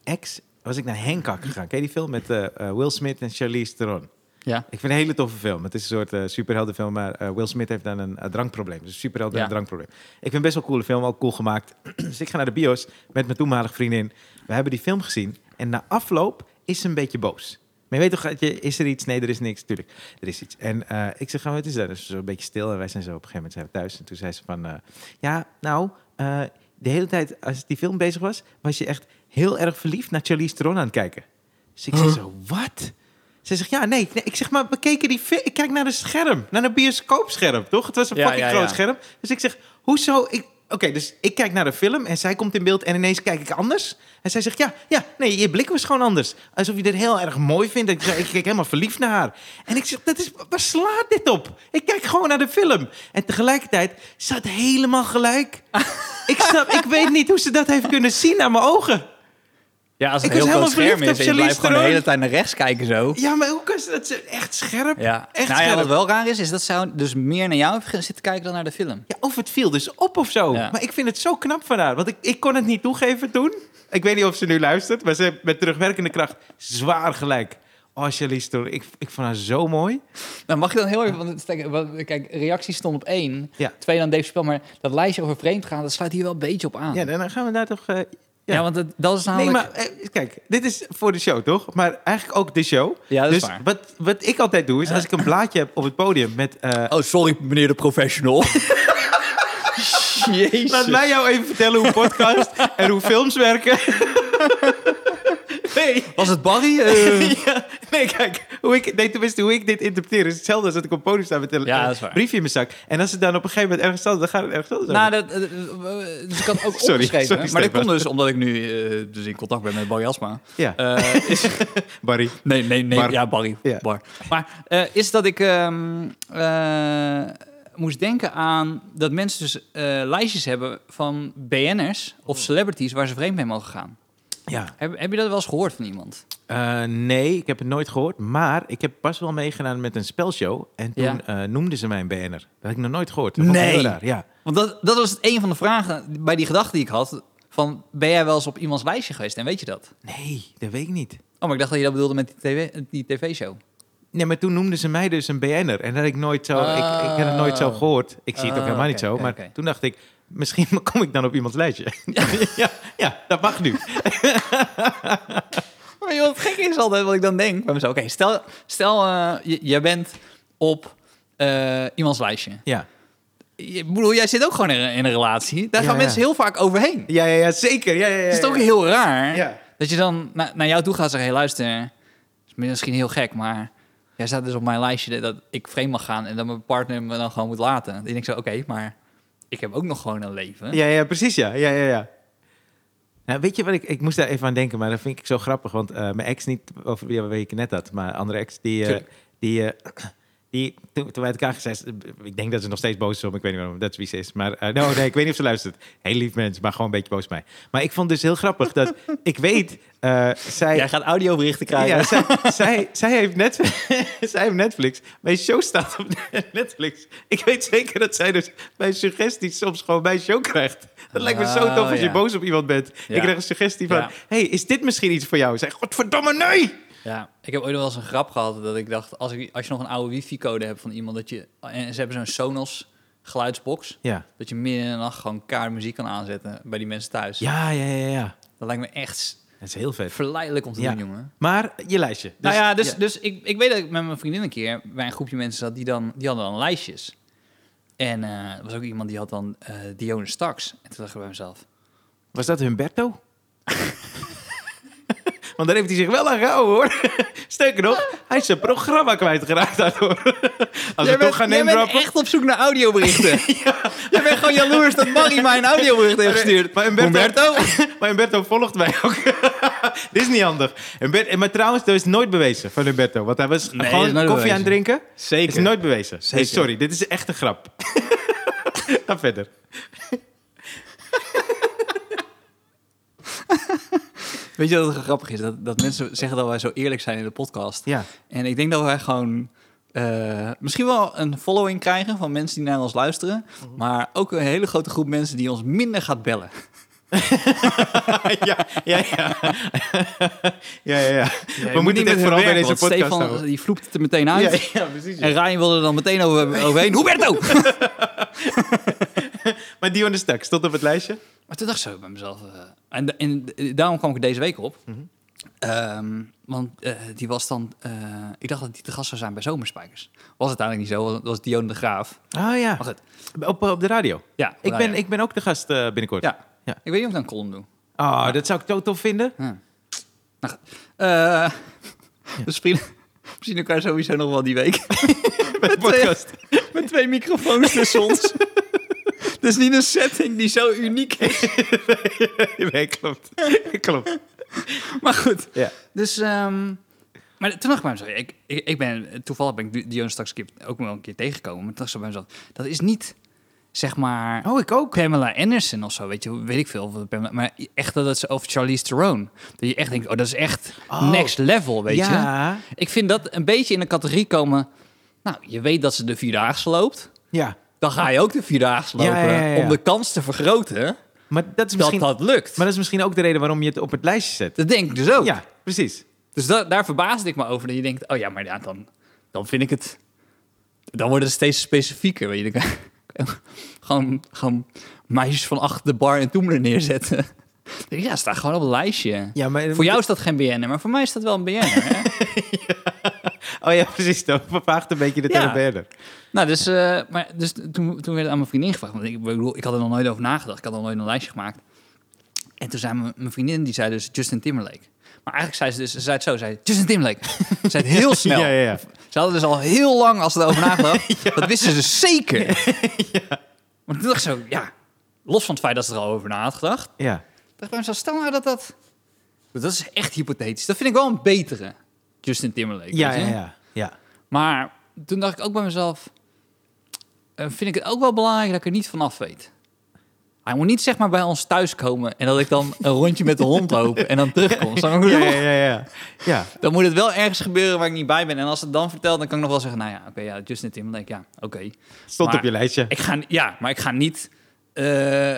S1: ex, was ik naar Hancock gegaan. Ken je die film met Will Smith en Charlize Theron?
S2: Ja.
S1: Ik vind het een hele toffe film. Het is een soort eh, superheldenfilm, maar eh, Will Smith heeft dan een eh, drankprobleem. Dus een superheld met
S2: Ja.
S1: een drankprobleem. Ik vind het best wel een coole film, ook cool gemaakt. dus ik ga naar de bios met mijn toenmalige vriendin. We hebben die film gezien en na afloop is ze een beetje boos. Maar je weet toch, dat je, is er iets? Nee, er is niks. Tuurlijk, er is iets. En ik zeg, "Oh, wat is dat? Dus zo een beetje stil. En wij zijn zo op een gegeven moment zijn we thuis. En toen zei ze van, ja, nou, de hele tijd als die film bezig was, was je echt heel erg verliefd naar Charlize Theron aan het kijken. Dus ik zeg zo, wat? Ze zegt, ja, nee, nee. Ik zeg, maar we keken die film. Ik kijk naar een scherm, naar een bioscoopscherm, toch? Het was een
S2: Ja,
S1: fucking
S2: ja,
S1: groot scherm. Dus ik zeg, hoezo? Ik, Oké, dus ik kijk naar de film en zij komt in beeld en ineens kijk ik anders. En zij zegt, ja, ja, nee, je blik was gewoon anders. Alsof je dit heel erg mooi vindt. Ik, ik kijk helemaal verliefd naar haar. En ik zeg, dat is, waar slaat dit op? Ik kijk gewoon naar de film. En tegelijkertijd, had helemaal gelijk. ik, snap, ik weet niet hoe ze dat heeft kunnen zien naar mijn ogen.
S2: Ja, als
S1: Ik
S2: het een heel groot scherm is en je blijft gewoon de hele tijd naar rechts kijken zo.
S1: Ja, maar hoe kan ze dat? Ze, echt scherp.
S2: Ja,
S1: Echt
S2: nou ja,
S1: scherp.
S2: wat wel raar is, is dat zij dus meer naar jou heeft zitten kijken dan naar de film.
S1: Ja, of het viel dus op of zo.
S2: Ja.
S1: Maar ik vind het zo knap van haar. Want ik, ik kon het niet toegeven toen. Ik weet niet of ze nu luistert. Maar ze heeft met terugwerkende kracht zwaar gelijk. Oh, Charlize Theron, ik, ik vond haar zo mooi.
S2: Nou, mag je dan heel even, want kijk, reacties stond op één,
S1: Ja.
S2: twee dan Dave Spel, maar dat lijstje over vreemd gaan, dat sluit hier wel een beetje op aan.
S1: Ja, dan gaan we daar toch... eh,
S2: Ja,
S1: ja.
S2: want het, dat is
S1: Nee,
S2: namelijk...
S1: maar eh, kijk, dit is voor de show, toch? Maar eigenlijk ook de show.
S2: Ja, dat is
S1: dus
S2: waar.
S1: Wat, wat ik altijd doe, is als ik een blaadje heb op het podium met... eh,
S2: Oh, sorry meneer de professional. Jezus.
S1: Laat mij jou even vertellen hoe podcast en hoe films werken. nee.
S2: Was het Barry? Eh,
S1: Ja, nee, kijk, hoe ik, nee, tenminste, hoe ik dit interpreteer is hetzelfde als dat ik op podium sta met een
S2: Ja,
S1: briefje in mijn zak. En als het dan op een gegeven moment ergens staat, dan gaat het ergens anders
S2: nou, dat, eh, eh, dus ik had ook
S1: Sorry,
S2: opgeschreven.
S1: sorry,
S2: maar dat komt dus omdat ik nu eh, dus in contact ben met Barry Asma.
S1: Ja,
S2: Eh, is,
S1: Barry.
S2: nee, nee, nee.
S1: Bar.
S2: Ja, Barry.
S1: Ja.
S2: Bar. Maar eh, is dat ik ehm, eh, moest denken aan dat mensen dus eh, lijstjes hebben van BN'ers of celebrities waar ze vreemd mee mogen gaan.
S1: Ja.
S2: Heb, heb je dat wel eens gehoord van iemand?
S1: Eh, nee, ik heb het nooit gehoord. Maar ik heb pas wel meegedaan met een spelshow. En toen
S2: Ja.
S1: eh, noemden ze mij een BN'er. Dat had ik nog nooit gehoord. Dat
S2: Nee.
S1: raar. Ja.
S2: Want dat, dat was een van de vragen bij die gedachte die ik had. Van, ben jij wel eens op iemands lijstje geweest en weet je dat?
S1: Nee, dat weet ik niet.
S2: Oh, maar ik dacht dat je dat bedoelde met die, TV, die tv-show.
S1: Nee, maar toen noemden ze mij dus een BN'er. En dat had ik nooit zo... Ik, ik had het nooit zo
S2: Oh.
S1: gehoord. Ik zie het ook
S2: Oh,
S1: helemaal niet zo. maar toen dacht ik... Misschien kom ik dan op iemands lijstje. ja, ja, dat mag nu.
S2: Maar joh, het gekke is altijd wat ik dan denk bij mezelf. Oké, stel, stel eh, je, jij bent op eh, iemands lijstje.
S1: Ja.
S2: Je, ik bedoel, jij zit ook gewoon in, een- in een relatie. Daar
S1: Ja,
S2: gaan
S1: ja.
S2: mensen heel vaak overheen.
S1: Ja, ja, ja, zeker. Ja, ja, ja,
S2: Het is toch ook heel raar dat je dan na- naar jou toe gaat en zegt... Hey, luister, is misschien heel gek, maar... Jij staat dus op mijn lijstje dat ik vreemd mag gaan... en dat mijn partner me dan gewoon moet laten. Dan denk ik zo, oké, maar ik heb ook nog gewoon een leven.
S1: Ja, ja, precies, ja. ja, ja, ja. Nou, weet je wat ik... Ik moest daar even aan denken, maar dat vind ik zo grappig. Want eh, mijn ex niet, over wie ik net had, maar andere ex, die...
S2: Tuurlijk.
S1: die, eh, die toen, toen wij uit elkaar gezegd, ik denk dat ze nog steeds boos is op, me, ik weet niet waarom, dat is wie ze is. Maar eh, no, nee, ik weet niet of ze luistert. Heel lief mens, maar gewoon een beetje boos op mij. Maar ik vond dus heel grappig dat ik weet, eh, zij...
S2: Jij gaat audioberichten krijgen.
S1: Ja, zij, zij, zij, heeft net, zij heeft Netflix. Mijn show staat op Netflix. Ik weet zeker dat zij dus bij suggesties soms gewoon mijn show krijgt. Dat lijkt me zo
S2: Oh,
S1: tof als je
S2: ja.
S1: boos op iemand bent.
S2: Ja.
S1: Ik krijg een suggestie van...
S2: Ja.
S1: hey, is dit misschien iets voor jou? Zeg, godverdomme, nee!
S2: Ja, ik heb ooit wel eens een grap gehad dat ik dacht, als, ik, als je nog een oude wifi-code hebt van iemand, dat je, en ze hebben zo'n Sonos geluidsbox,
S1: Ja.
S2: dat je midden in de nacht gewoon kaart muziek kan aanzetten bij die mensen thuis.
S1: Ja, ja, ja, ja.
S2: Dat lijkt me echt
S1: Dat is heel vet.
S2: verleidelijk om te
S1: Ja.
S2: doen, jongen.
S1: Maar je lijstje.
S2: nou ja, dus, dus ik, ik weet dat ik met mijn vriendin een keer bij een groepje mensen zat, die, dan, die hadden dan lijstjes. En eh, er was ook iemand die had dan eh Dione Staks. En toen dacht ik bij mezelf,
S1: Was dat Humberto? Want daar heeft hij zich wel aan gehouden, hoor. Sterker nog, hij is zijn programma kwijtgeraakt daardoor. Als we toch gaan
S2: jij
S1: nemen
S2: bent echt op zoek naar audioberichten. Jij bent gewoon jaloers dat Marie mij een audiobericht heeft gestuurd.
S1: Maar Humberto, maar Humberto volgt mij ook. Dit is niet handig. Humberto, maar trouwens, dat is nooit bewezen van Humberto. Want hij was
S2: Nee,
S1: gewoon koffie aan het drinken.
S2: Zeker.
S1: Is nooit bewezen. Nee,
S2: Zeker.
S1: sorry, dit is echt een grap. Ga verder.
S2: Weet je wat het grappig is? Dat, dat mensen zeggen dat wij zo eerlijk zijn in de podcast.
S1: Ja.
S2: En ik denk dat wij gewoon eh, misschien wel een following krijgen van mensen die naar ons luisteren.
S1: Mhm.
S2: Maar ook een hele grote groep mensen die ons minder gaat bellen.
S1: ja, ja, ja. ja, ja, ja. We
S2: moet
S1: moeten
S2: niet met
S1: vooral bij deze podcast
S2: Stefan,
S1: houden.
S2: die vloept het er meteen uit.
S1: Ja, ja, precies.
S2: En Ryan wilde er dan meteen over, overheen. Huberto!
S1: Maar Dion de Stak stond op het lijstje.
S2: Maar toen dacht ik zo bij mezelf... eh, en, en daarom kwam ik deze week op.
S1: Mhm.
S2: Ehm, want eh, die was dan... eh, ik dacht dat die te gast zou zijn bij Zomerspijkers. Was het eigenlijk niet zo. Dat was Dion de Graaf.
S1: Oh ja,
S2: Maar goed.
S1: op, op de radio.
S2: Ja,
S1: Ik ben, ik ben ook de gast eh, binnenkort.
S2: Ja.
S1: Ja.
S2: Ik weet niet of ik dan een column doe.
S1: Oh, dat zou ik zo tof vinden.
S2: Ja. Nou. Eh, dus zien elkaar sowieso nog wel die week.
S1: De podcast.
S2: Met twee microfoons tussen ons. is niet een setting die zo uniek is.
S1: nee, klopt. klopt.
S2: Maar goed.
S1: Ja.
S2: Dus, ehm, maar toen dacht ik bij mezelf, ik, ik, ik ben, toevallig ben ik Dion straks ook wel een keer tegengekomen. Maar toen dacht ik bij mezelf, dat is niet, zeg maar,
S1: Oh, ik ook.
S2: Pamela Anderson of zo, weet je, weet ik veel. Of Pamela, maar echt dat het ze over Charlize Theron. Dat je echt denkt, oh, dat is echt
S1: Oh.
S2: next level, weet je.
S1: ja.
S2: Ik vind dat een beetje in de categorie komen, nou, je weet dat ze de Vierdaagse loopt.
S1: Ja.
S2: Dan ga je ook de Vierdaagse lopen
S1: ja, ja, ja.
S2: om de kans te vergroten
S1: Maar dat is
S2: dat
S1: misschien...
S2: dat lukt.
S1: Maar dat is misschien ook de reden waarom je het op het lijstje zet.
S2: dat denk ik dus ook.
S1: Ja, precies.
S2: Dus da- daar verbaasde ik me over. Dat je denkt, oh ja, maar ja, dan, dan vind ik het... Dan wordt het steeds specifieker. Weet je. Dan kan- gewoon, gewoon meisjes van achter de bar en Toemler neerzetten. Ja, staat gewoon op een lijstje.
S1: Ja, maar...
S2: Voor jou is dat geen BN'er, maar voor mij is dat wel een BN'er. hè?
S1: Oh ja, precies. Dat vervaagt een beetje de
S2: Ja. nou, dus, eh, maar, dus toen, toen werd het aan mijn vriendin gevraagd. Want ik, bedoel, ik had er nog nooit over nagedacht. Ik had nog nooit een lijstje gemaakt. En toen zei mijn, mijn vriendin, die zei dus Justin Timberlake. Maar eigenlijk zei ze dus, ze zei het zo, ze zei Justin Timberlake. ze zei het heel snel.
S1: Ja, ja, ja.
S2: Ze hadden dus al heel lang als ze erover nagedacht. Dat wisten ze zeker. Maar toen dacht ik zo, ja, los van het feit dat ze er al over na had gedacht.
S1: Ja.
S2: dacht ik bij mezelf, stel nou dat dat... Dat is echt hypothetisch. Dat vind ik wel een betere Justin Timberlake.
S1: Ja, ja, ja. ja.
S2: Maar toen dacht ik ook bij mezelf... eh, vind ik het ook wel belangrijk dat ik er niet vanaf weet. Hij moet niet zeg maar bij ons thuiskomen... en dat ik dan een rondje met de hond loop en dan terugkom.
S1: Ja, ja, ja, ja. Ja,
S2: Dan moet het wel ergens gebeuren waar ik niet bij ben. En als het dan vertelt, dan kan ik nog wel zeggen... nou ja, oké, ja, Justin Timberlake, ja, oké.
S1: stond
S2: Maar-
S1: op je lijstje.
S2: Ik ga, ja, maar ik ga niet eh,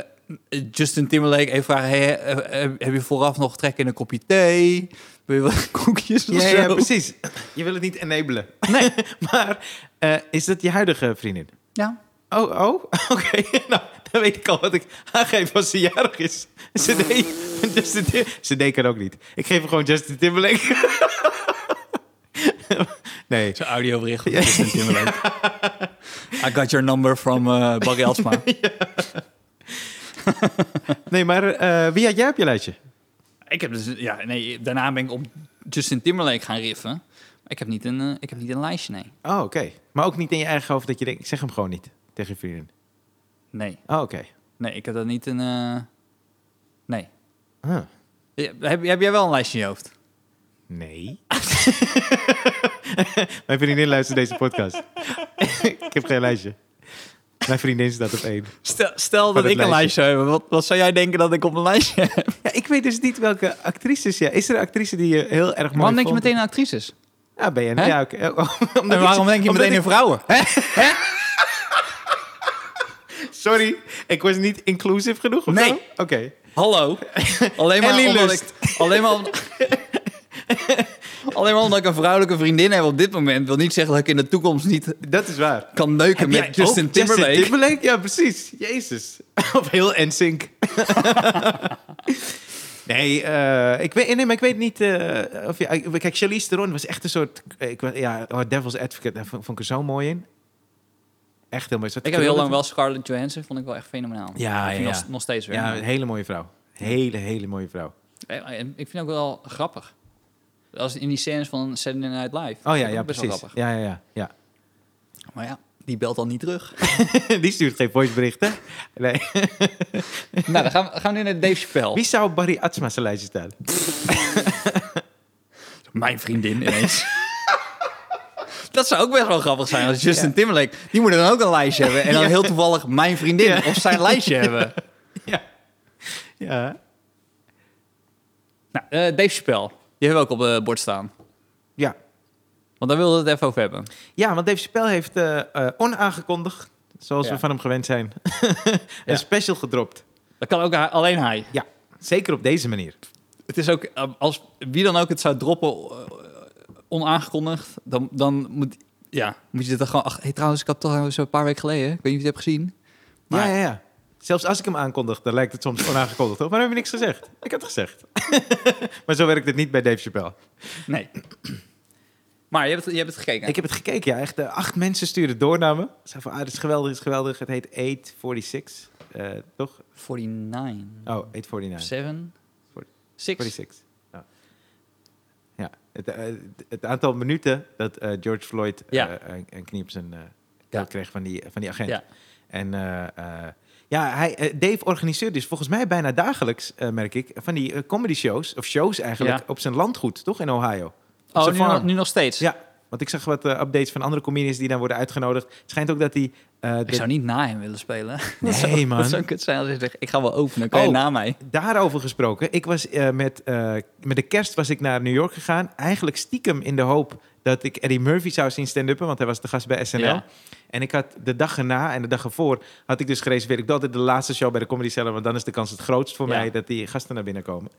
S2: Justin Timberlake even vragen... Hey, eh, eh, heb je vooraf nog trek in een kopje thee? Wil je wat koekjes of
S1: Ja,
S2: zo?
S1: ja, precies. Je wil het niet enabelen.
S2: Nee.
S1: maar eh, is dat je huidige vriendin?
S2: Ja.
S1: Oh, oh, oké. nou, dan weet ik al wat ik aangeef als ze jarig is. Ze deed, Justin deed kan ook niet. Ik geef hem gewoon Justin Timberlake. nee.
S2: Zo'n audiobericht van Justin Timberlake. I got your number from uh, Barry Altsma.
S1: Nee, maar eh, wie had jij op je lijstje?
S2: ik heb dus, ja, nee, daarna ben ik op Justin Timberlake gaan riffen. Maar ik heb niet een, eh, ik heb niet een lijstje, nee.
S1: Oh, oké. Maar ook niet in je eigen hoofd dat je denkt, ik zeg hem gewoon niet tegen je vriendin.
S2: Nee,
S1: Oh, oké.
S2: nee, ik heb dat niet een, eh, nee.
S1: Huh.
S2: Ja, Heb, heb jij wel een lijstje in je hoofd?
S1: Nee. Mijn vriendin luistert deze podcast. ik heb geen lijstje. Mijn vriendin staat op één.
S2: Stel, stel dat ik een
S1: lijstje.
S2: zou hebben. Wat, wat zou jij denken dat ik op een lijstje heb?
S1: Ja, ik weet dus niet welke actrices. Ja. Is er een actrice die je heel erg mooi
S2: Waarom denk je meteen aan actrices?
S1: Ja, ben je.
S2: Hè?
S1: Ja,
S2: En waarom
S1: ik-
S2: denk je meteen
S1: ik-
S2: aan vrouwen?
S1: Sorry, ik was niet inclusief genoeg of
S2: Nee.
S1: zo? Oké.
S2: Hallo. Alleen maar omdat ik... Alleen maar, om- alleen maar omdat ik een vrouwelijke vriendin heb op dit moment... wil niet zeggen dat ik in de toekomst niet
S1: Dat is waar.
S2: kan neuken
S1: Heb
S2: met
S1: jij
S2: Justin
S1: ook
S2: Timberlake.
S1: Justin Timberlake? Ja, precies. Jezus. of heel NSYNC. nee, eh, ik weet, nee, maar ik weet niet eh, of je... Kijk, Charlize Theron was echt een soort... Ik, wa- ja, oh, Devil's Advocate, daar vond, vond ik er zo mooi in. Echt heel mooi. Soort
S2: Ik heb heel lang wel Scarlett Johansson, vond ik wel echt fenomenaal.
S1: Ja,
S2: Ik vind
S1: ja,
S2: Nog,
S1: ja.
S2: nog steeds weer.
S1: Ja, een hele mooie vrouw. Hele, hele mooie vrouw.
S2: Eh, en ik vind ook wel grappig. Als in die scènes van Saturday Night Live.
S1: Oh ja, ja,
S2: ook best wel
S1: precies.
S2: grappig.
S1: Ja, ja, ja. ja.
S2: Maar ja, die belt al niet terug.
S1: Die stuurt geen voiceberichten. Nee.
S2: nou, dan gaan we, gaan we nu naar Dave Chappelle.
S1: Wie zou Barry Atsma zijn lijstje staan?
S2: Mijn vriendin ineens. Dat zou ook best wel grappig zijn als Justin Timberlake... Die moet dan ook een lijstje hebben. En dan
S1: Ja.
S2: heel toevallig mijn vriendin
S1: Ja.
S2: of zijn lijstje hebben.
S1: Ja. Ja.
S2: Nou, eh, Dave Chappelle. Die hebben we ook op het bord staan.
S1: Ja.
S2: Want daar wilden we het even over hebben.
S1: Ja, want Dave Chappelle heeft eh, eh, onaangekondigd, zoals
S2: Ja.
S1: we van hem gewend zijn,
S2: Ja.
S1: een special gedropt.
S2: Dat kan ook alleen hij.
S1: Ja, zeker op deze manier.
S2: Het is ook, eh, als wie dan ook het zou droppen eh, onaangekondigd, dan, dan moet, ja, moet je dit dan gewoon... Ach, hey, trouwens, ik had toch zo'n paar weken geleden, ik weet niet of je het hebt gezien. Maar
S1: Ja, ja, ja. Zelfs als ik hem aankondig, dan lijkt het soms onaangekondigd. Toch? Maar dan heb je niks gezegd. Ik had het gezegd. maar zo werkt het niet bij Dave Chappelle.
S2: nee. Maar je hebt, het- je hebt het gekeken.
S1: Ik heb het gekeken, ja. Echt, eh, acht mensen sturen door naar me. Ze van, ah, dit is geweldig, dit is geweldig. Het heet 846, eh toch?
S2: 49,
S1: Oh, 849.
S2: 7,
S1: Forty-
S2: 6.
S1: 46. Ja. Ja, het, eh, het aantal minuten dat eh, George Floyd
S2: Ja.
S1: een, een knie op zijn
S2: Ja.
S1: kreeg van die, van die agent.
S2: Ja.
S1: En Ja, hij, eh, Dave organiseert dus volgens mij bijna dagelijks, eh, merk ik, van die eh, comedy shows, of shows eigenlijk,
S2: Ja.
S1: op zijn landgoed, toch? In Ohio. Op
S2: Oh, nu, nog-
S1: farm.
S2: nu nog steeds?
S1: Ja, want ik zag wat updates van andere comedians die dan worden uitgenodigd. Het schijnt ook dat hij... eh,
S2: Ik zou niet na hem willen spelen.
S1: Nee,
S2: dat zou,
S1: man.
S2: Dat zou kut zijn als je zegt, ik ga wel openen, kan je
S1: Oh.
S2: na mij?
S1: Daarover gesproken. Ik was met, met de kerst was ik naar New York gegaan. Eigenlijk stiekem in de hoop dat ik Eddie Murphy zou zien stand-uppen. Want hij was de gast bij SNL.
S2: Ja.
S1: En ik had de dag erna en de dag ervoor had ik dus gereserveerd. Ik doe altijd de laatste show bij de Comedy Cellar. Want dan is de kans het grootst voor
S2: Ja.
S1: mij dat die gasten naar binnen komen.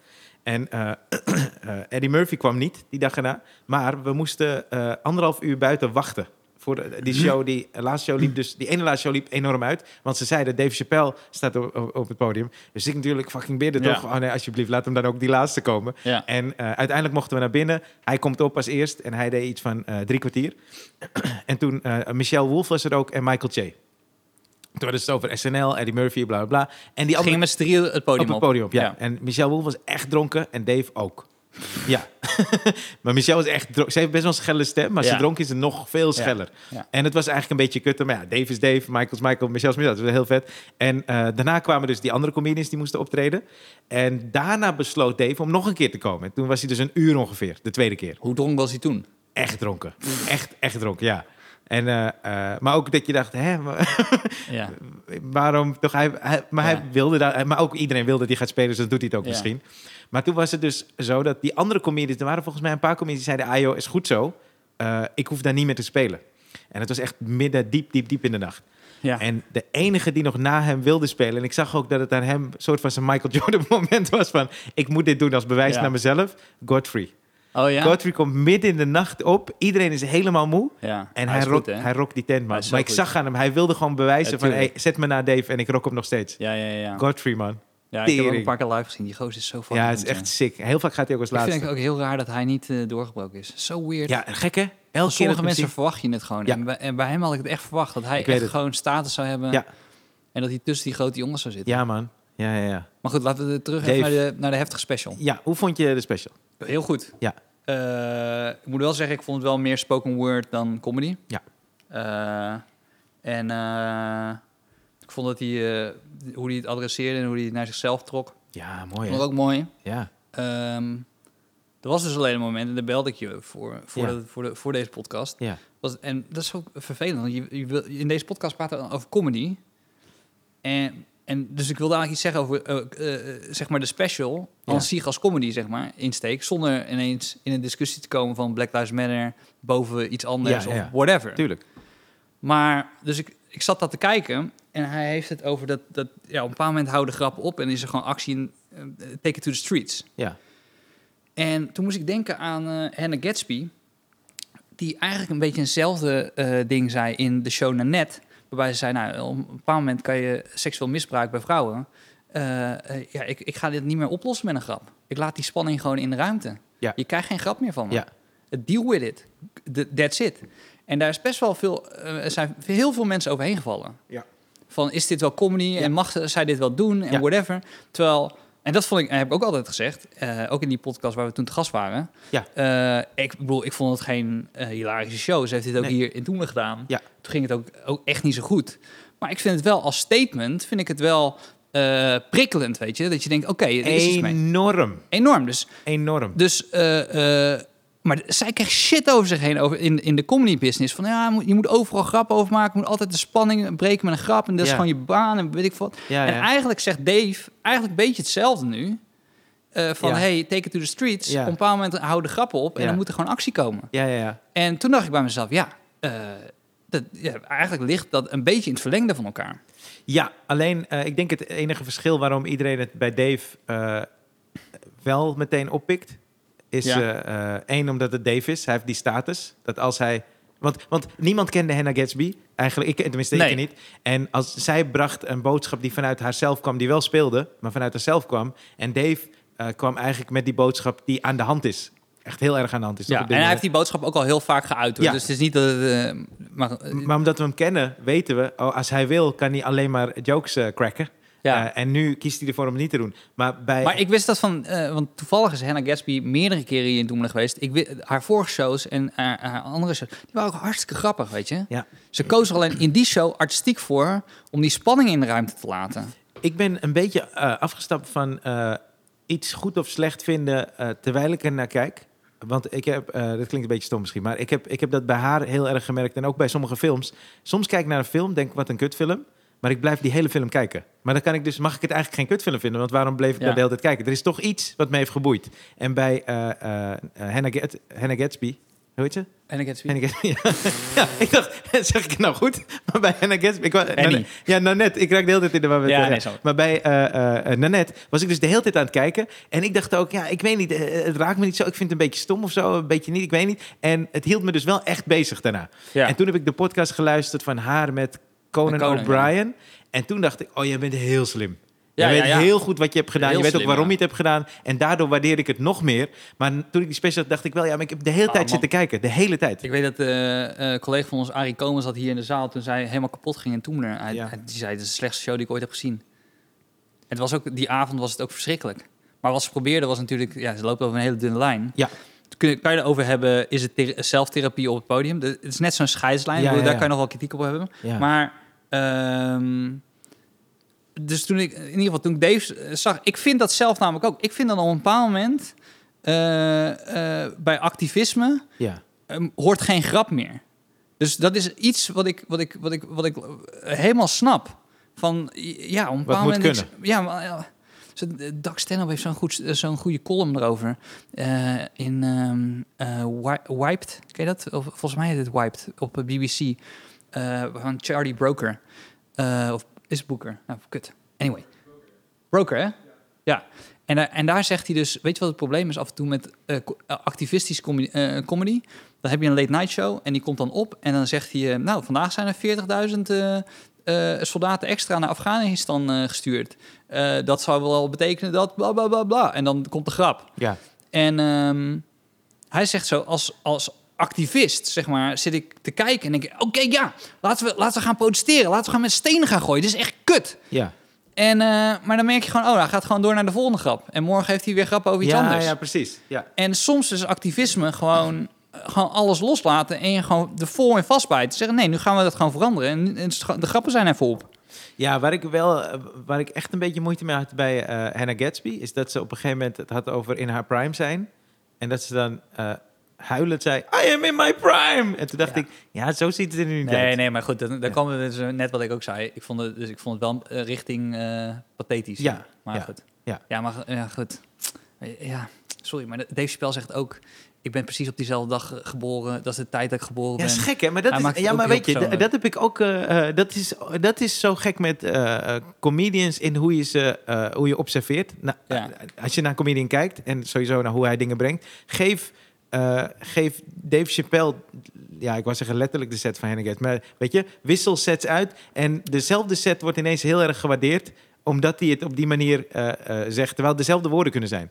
S1: En eh, eh, Eddie Murphy kwam niet die dag erna. Maar we moesten eh, anderhalf uur buiten wachten. Voor de- die show, die eh, laatste show liep dus, die ene laatste show liep enorm uit. Want ze zeiden, Dave Chappelle staat op, het podium. Dus ik natuurlijk fucking bidden
S2: Ja.
S1: toch. Oh nee, alsjeblieft, laat hem dan ook die laatste komen.
S2: Ja.
S1: En eh, uiteindelijk mochten we naar binnen. Hij komt op als eerst en hij deed iets van eh, drie kwartier. en toen Michelle Wolf was er ook en Michael Che. Toen hadden ze het over SNL, Eddie Murphy, bla bla bla. En die
S2: Gingen
S1: andere
S2: met z'n drieën het podium
S1: op het podium op, ja.
S2: Ja.
S1: En Michelle Wolf was echt dronken en Dave ook. Ja. maar Michelle was echt dronken. Ze heeft best wel een schelle stem, maar als
S2: Ja.
S1: ze dronken is het nog veel scheller.
S2: Ja.
S1: En het was eigenlijk een beetje kutter. Maar ja, Dave is Dave, Michael is Michael, Michelle is Michelle. Dat was heel vet. En eh, daarna kwamen dus die andere comedians die moesten optreden. En daarna besloot Dave om nog een keer te komen. En toen was hij dus een uur ongeveer, de tweede keer.
S2: Hoe dronken was hij toen?
S1: Echt dronken. Echt, echt dronken, ja. En, eh, eh, maar ook dat je dacht, hè,
S2: Ja.
S1: waarom toch? Hij, hij- maar
S2: Ja.
S1: hij wilde daar, maar ook iedereen wilde dat hij gaat spelen, dus dan doet hij het ook
S2: Ja.
S1: misschien. Maar toen was het dus zo dat die andere comedians, er waren volgens mij een paar comedians die zeiden, ah joh, is goed zo, Eh, ik hoef daar niet meer te spelen. En het was echt midden, diep, diep, diep in de nacht.
S2: Ja.
S1: En de enige die nog na hem wilde spelen, en ik zag ook dat het aan hem een soort van zijn Michael Jordan moment was van, ik moet dit doen als bewijs
S2: Ja.
S1: naar mezelf, Godfrey.
S2: oh ja?
S1: Godfrey komt midden in de nacht op, iedereen is helemaal moe.
S2: ja.
S1: En hij, rokt, hij rokt die tent, man. Maar ik
S2: goed.
S1: zag aan hem, hij wilde gewoon bewijzen
S2: Ja,
S1: van... Hey, zet me naar Dave en ik rok hem nog steeds.
S2: Ja, ja, ja.
S1: Godfrey, man.
S2: Ja ik heb ook een paar keer live gezien. Die gozer is zo fucking
S1: Ja, het is echt sick. Heel vaak gaat hij ook als
S2: Ik vind
S1: laatste.
S2: het ook heel raar dat hij niet eh, doorgebroken is. Zo weird.
S1: Ja, gek hè? Elke
S2: sommige mensen verwacht je het gewoon.
S1: Ja.
S2: En, bij, en bij hem had ik het echt verwacht. Dat hij echt
S1: het.
S2: gewoon status zou hebben.
S1: Ja.
S2: En dat hij tussen die grote jongens zou zitten.
S1: Ja, man. Ja, ja, ja.
S2: Maar goed, laten we terug naar de, naar de heftige special.
S1: Ja, hoe vond je de special?
S2: Heel goed.
S1: Ja.
S2: Eh, ik moet wel zeggen, ik vond het wel meer spoken word dan comedy.
S1: Ja.
S2: Eh, en ik vond dat hij, hoe hij het adresseerde en hoe hij het naar zichzelf trok,
S1: Ja, mooi
S2: vond ik ook mooi.
S1: Ja.
S2: Ehm, er was dus alleen een moment, en daar belde ik je voor, voor,
S1: Ja.
S2: de- voor, de, voor deze podcast.
S1: Ja.
S2: Was, en dat is ook vervelend, want je, je wil, in deze podcast praten we over comedy. En, en dus ik wilde eigenlijk iets zeggen over, eh, eh, zeg maar, de special, als zich als comedy, zeg maar, insteek. Zonder ineens in een discussie te komen van Black Lives Matter boven iets anders
S1: Ja,
S2: of
S1: ja.
S2: whatever.
S1: Tuurlijk.
S2: Maar, dus ik, ik zat dat te kijken en hij heeft het over dat, dat ja, op een bepaald moment houden grappen op en is er gewoon actie in, eh, take it to the streets.
S1: Ja.
S2: En toen moest ik denken aan eh Hannah Gatsby, die eigenlijk een beetje eenzelfde eh, ding zei in de show Nanette. Waarbij ze zei, nou, op een bepaald moment kan je seksueel misbruik bij vrouwen. ja, ik, ik ga dit niet meer oplossen met een grap. Ik laat die spanning gewoon in de ruimte.
S1: Ja.
S2: Je krijgt geen grap meer van me.
S1: Ja.
S2: Deal with it. Th- That's it. En daar is best wel veel, er zijn heel veel mensen overheen gevallen.
S1: Ja.
S2: Van, is dit wel comedy en mag zij dit wel doen en
S1: Ja.
S2: whatever. Terwijl, en dat vond ik, heb ik ook altijd gezegd, eh, ook in die podcast waar we toen te gast waren.
S1: Ja.
S2: Eh, ik bedoel, ik vond het geen eh, hilarische show. Ze heeft dit ook
S1: Nee.
S2: hier in Toemelen gedaan.
S1: Ja.
S2: Toen ging het ook, ook echt niet zo goed. Maar ik vind het wel als statement, vind ik het wel prikkelend, weet je. Dat je denkt, oké, er is iets mee.
S1: Enorm.
S2: Enorm. Dus
S1: Enorm.
S2: dus, maar zij krijgt shit over zich heen over in, in de comedy business. Van ja, je moet- overal grappen over maken. Je moet altijd de spanning breken met een grap. En dat is gewoon je baan en weet ik wat. En eigenlijk zegt Dave eigenlijk een beetje hetzelfde nu. Eh, van hey, take it to the streets. Op een bepaald moment houden de grappen op. En dan moet er gewoon actie komen.
S1: Ja, ja, ja.
S2: En toen dacht ik bij mezelf, ja, eh, dat, ja, eigenlijk ligt dat een beetje in het verlengde van elkaar.
S1: Ja, alleen eh, ik denk het enige verschil waarom iedereen het bij Dave wel meteen oppikt, is
S2: Ja.
S1: eh, eh, één omdat het Dave is. Hij heeft die status. Dat als hij. Want, want niemand kende Hannah Gatsby. Eigenlijk, ik, tenminste,
S2: Nee.
S1: ik niet. En als zij bracht een boodschap die vanuit haarzelf kwam, die wel speelde, maar vanuit haarzelf kwam. En Dave eh, kwam eigenlijk met die boodschap die aan de hand is. Echt heel erg aan de hand is.
S2: Ja, en hij heeft die boodschap ook al heel vaak geuit. Hoor.
S1: Ja.
S2: Dus het is niet dat het... maar,
S1: Maar omdat we hem kennen, weten we, oh, als hij wil, kan hij alleen maar jokes eh, cracken.
S2: Ja.
S1: Eh, en nu kiest hij ervoor om het niet te doen. Maar bij...
S2: Maar ik wist dat van, eh, want toevallig is Hannah Gatsby meerdere keren hier in Doemelen geweest. Ik, wi- haar vorige shows en haar, haar andere shows, die waren ook hartstikke grappig, weet je.
S1: Ja.
S2: Ze koos er alleen in die show artistiek voor om die spanning in de ruimte te laten.
S1: Ik ben een beetje eh, afgestapt van iets goed of slecht vinden terwijl ik er naar kijk. Want ik heb, dat klinkt een beetje stom misschien, maar ik heb, ik heb dat bij haar heel erg gemerkt. En ook bij sommige films. Soms kijk ik naar een film, denk wat een kutfilm. Maar ik blijf die hele film kijken. Maar dan kan ik dus, mag ik het eigenlijk geen kutfilm vinden? Want waarom bleef ik
S2: Ja.
S1: daar de hele tijd kijken? Er is toch iets wat me heeft geboeid. En bij eh, eh, Hannah, Gat- Hannah Gatsby, hoe heet ze?
S2: Hannah Gatsby.
S1: Hannah Gatsby, ja. ja, ik dacht, zeg ik het nou goed? Maar bij Hannah Gatsby... Ik, nou, ja, net. Ik raak de hele tijd in de war met...
S2: Ja, nee,
S1: maar bij eh Nanette was ik dus de hele tijd aan het kijken. En ik dacht ook, ja, ik weet niet, het raakt me niet zo. Ik vind het een beetje stom of zo, een beetje niet, ik weet niet. En het hield me dus wel echt bezig daarna.
S2: Ja.
S1: En toen heb ik de podcast geluisterd van haar met Conan, O'Brien. En toen dacht ik, oh, jij bent heel slim.
S2: Ja,
S1: je
S2: ja,
S1: weet
S2: ja.
S1: heel goed wat je hebt gedaan.
S2: Heel
S1: je weet
S2: slim,
S1: ook waarom je het hebt gedaan. En daardoor waardeer ik het nog meer. Maar toen ik die special had, dacht ik wel, ja, maar ik heb de hele
S2: Ah,
S1: tijd
S2: man.
S1: zitten kijken. De hele tijd.
S2: Ik weet dat eh een collega van ons, Arie Komen, zat hier in de zaal toen zij helemaal kapot ging in Toemler. Hij,
S1: Ja.
S2: hij- die zei, het is de slechtste show die ik ooit heb gezien. Het was ook, die avond was het ook verschrikkelijk. Maar wat ze probeerde was natuurlijk, ja, ze loopt over een hele dunne lijn.
S1: Ja.
S2: Kun je, kan je erover hebben, is het thera- zelftherapie op het podium? De- Het is net zo'n scheidslijn, bedoel, daar kan je nog wel kritiek op hebben. Maar, ehm, dus toen ik, in ieder geval, toen ik Dave zag, ik vind dat zelf namelijk ook. Ik vind dat op een bepaald moment eh, eh, bij activisme
S1: ja.
S2: ehm, hoort geen grap meer. Dus dat is iets wat ik, wat ik, wat ik, wat ik helemaal snap. Van ja, op een bepaald moment. Ja, maar ja. Doug Stanhope heeft zo'n goed, zo'n goede column erover. Eh, in Wi- Wiped, ken je dat? Of, volgens mij heet het Wiped op BBC. Eh, van Charlie Broker. Eh, of is het Booker? Nou, kut. Anyway. Broker, hè? Ja. En, daar- en daar zegt hij dus, weet je wat het probleem is af en toe met eh, eh, activistische comedy, eh? Dan heb je een late night show en die komt dan op en dan zegt hij, eh, nou, vandaag zijn er 40.000 eh, eh, soldaten extra naar Afghanistan eh, gestuurd. Eh, dat zou wel betekenen dat bla bla bla bla. En dan komt de grap.
S1: Ja.
S2: En ehm, hij zegt zo, als, als activist, zeg maar, zit ik te kijken en denk ik, oké, ja, laten we, laten we gaan protesteren. Laten we gaan met stenen gaan gooien. Dit is echt kut.
S1: Ja.
S2: En, eh, maar dan merk je gewoon, oh, hij gaat gewoon door naar de volgende grap. En morgen heeft hij weer grap over iets
S1: ja,
S2: anders.
S1: ja, precies. Ja.
S2: En soms is activisme gewoon, eh, gewoon alles loslaten en je gewoon er vol in vastbijten. Zeggen, nee, nu gaan we dat gewoon veranderen. En, en de grappen zijn even op.
S1: Ja, waar ik wel, eh, waar ik echt een beetje moeite mee had bij eh Hannah Gatsby, is dat ze op een gegeven moment het had over in haar prime zijn. En dat ze dan huilend zei, I am in my prime. En toen dacht
S2: Ja.
S1: ik, ja, zo ziet het er nu niet
S2: Nee,
S1: uit.
S2: nee, maar goed, dan, dan komen we dus net wat ik ook zei. Ik vond het, dus ik vond het wel eh, richting eh, pathetisch.
S1: Ja,
S2: maar goed.
S1: ja.
S2: ja, maar ja, goed. Ja, sorry, maar Dave Spel zegt ook... Ik ben precies op diezelfde dag geboren. Dat is de tijd dat ik geboren
S1: Ja,
S2: ben.
S1: is gek, hè? Maar dat
S2: Hij
S1: is,
S2: het
S1: ja, maar weet je, dat heb ik ook. eh, dat, is, dat is zo gek met comedians in hoe je ze hoe je observeert. Nou,
S2: Ja.
S1: Als je naar een comedian kijkt en sowieso naar hoe hij dingen brengt, geef, eh, geef Dave Chappelle, ja, ik wou zeggen letterlijk de set van Hennigat, maar weet je, wissel sets uit en dezelfde set wordt ineens heel erg gewaardeerd omdat hij het op die manier eh, eh, zegt, terwijl dezelfde woorden kunnen zijn.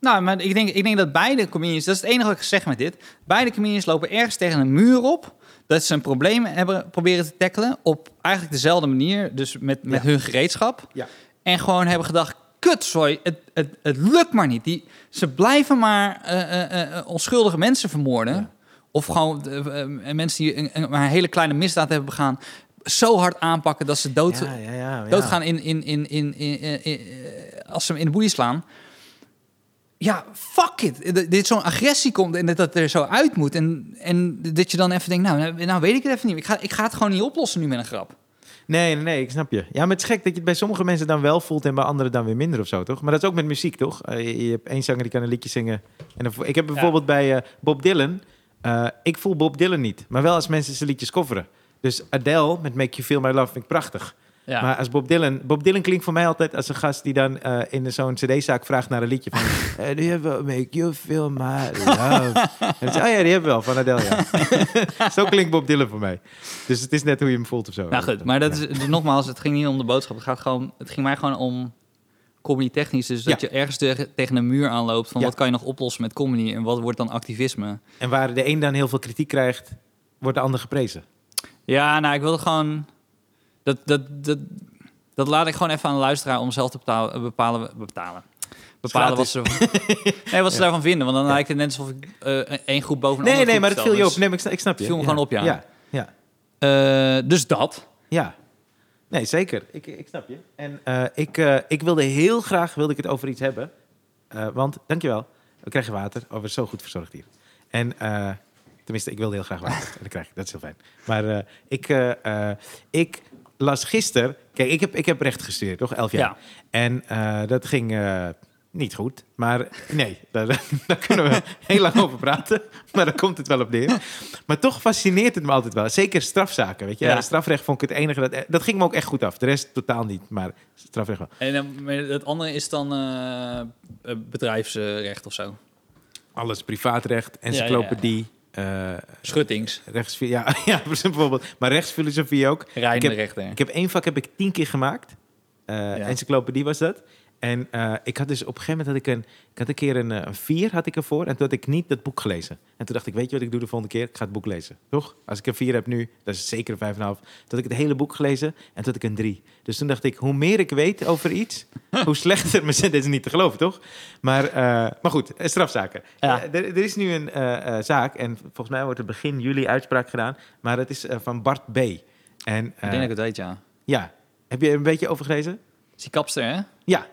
S2: Nou, maar ik denk, ik denk dat beide comedians... Dat is het enige wat ik zeg met dit. Beide comedians lopen ergens tegen een muur op... dat ze een probleem hebben proberen te tackelen... op eigenlijk dezelfde manier, dus met, met
S1: Ja.
S2: hun gereedschap.
S1: Ja.
S2: En gewoon hebben gedacht... Kut, sorry, het, het, het lukt maar niet. Die, ze blijven maar eh, eh, eh, onschuldige mensen vermoorden.
S1: Ja.
S2: Of gewoon mensen die een, een, maar een hele kleine misdaad hebben begaan... zo hard aanpakken dat ze dood,
S1: ja, ja, ja, ja.
S2: doodgaan in, in, in, in, in, als ze hem in de boelie slaan. Ja, fuck it. Dit zo'n agressie komt en dat dat er zo uit moet. En, en dat je dan even denkt, nou, nou weet ik het even niet. Ik ga, ik ga het gewoon niet oplossen nu met een grap.
S1: Nee, nee, nee, ik snap je. Ja, maar het is gek dat je het bij sommige mensen dan wel voelt en bij anderen dan weer minder of zo, toch? Maar dat is ook met muziek, toch? Eh, je, je hebt één zanger die kan een liedje zingen. En dan, ik heb bijvoorbeeld bij eh, Bob Dylan, eh, ik voel Bob Dylan niet, maar wel als mensen zijn liedjes coveren. Dus Adele met Make You Feel My Love vind ik prachtig.
S2: Ja.
S1: Maar als Bob Dylan... Bob Dylan klinkt voor mij altijd als een gast die dan eh, in zo'n cd-zaak vraagt naar een liedje. Van, eh, do you ever make you feel my love? en oh ja, die hebben we wel, van Adele, ja. Zo klinkt Bob Dylan voor mij. Dus het is net hoe je hem voelt of zo.
S2: nou goed, maar dat is dus nogmaals, het ging niet om de boodschap. Het, gaat gewoon, het ging mij gewoon om comedy technisch. Dus dat
S1: Ja.
S2: je ergens tegen, tegen een muur aanloopt van
S1: Ja.
S2: wat kan je nog oplossen met comedy en wat wordt dan activisme.
S1: En waar de een dan heel veel kritiek krijgt, wordt de ander geprezen.
S2: Ja, nou, ik wilde gewoon. Dat, dat, dat, Dat laat ik gewoon even aan de luisteraar om zelf te betalen, bepalen. bepalen. Bepalen wat ze, nee, wat ze daarvan vinden. Want dan lijkt het net alsof ik eh één groep boven
S1: Nee, nee, maar dat viel je op. Nee, ik, ik snap je.
S2: Viel me gewoon op, ja.
S1: Ja, ja.
S2: eh, dus dat.
S1: Ja. Nee, zeker. Ik, ik snap je. En eh, ik, eh, ik wilde heel graag wilde ik het over iets hebben. Eh, want, dankjewel, we krijgen water. Oh, we zijn zo goed verzorgd hier. En, eh, tenminste, ik wilde heel graag water. en dat krijg ik, dat is heel fijn. Maar eh, ik, eh, eh, ik las gisteren... Kijk, ik heb, ik heb recht gestudeerd, toch? Elf jaar.
S2: Ja.
S1: En eh, dat ging eh, niet goed. Maar nee, daar, daar kunnen we heel lang over praten. Maar daar komt het wel op neer. Maar toch fascineert het me altijd wel. Zeker strafzaken, weet je.
S2: Ja.
S1: Strafrecht vond ik het enige... Dat, dat ging me ook echt goed af. De rest totaal niet, maar strafrecht wel.
S2: En dan- het andere is dan eh, eh, bedrijfsrecht of zo.
S1: Alles, privaatrecht, encyclopedie... eh,
S2: Schuttings,
S1: rechtsfi- ja, ja, bijvoorbeeld. Maar rechtsfilosofie ook. Ik heb-. Ik heb één vak heb ik tien keer gemaakt. Eh, Encyclopedie was dat. En eh, ik had dus op een gegeven moment had ik een, ik had een keer een, eh, een vier had ik ervoor. En toen had ik niet dat boek gelezen. En toen dacht ik, weet je wat ik doe de volgende keer? Ik ga het boek lezen, toch? Als ik een vier heb nu, dat is zeker een vijf en een half. Toen had ik het hele boek gelezen en toen had ik een drie. Dus toen dacht ik, hoe meer ik weet over iets, hoe slechter mijn zin. Dit is niet te geloven, toch? Maar, eh, maar goed, strafzaken.
S2: Ja.
S1: Er, er is nu een zaak en volgens mij wordt er begin juli uitspraak gedaan. Maar het is van Bart B. En
S2: ik denk dat ik het weet, ja.
S1: ja, heb je er een beetje over gelezen?
S2: Is die kapster, hè?
S1: Ja.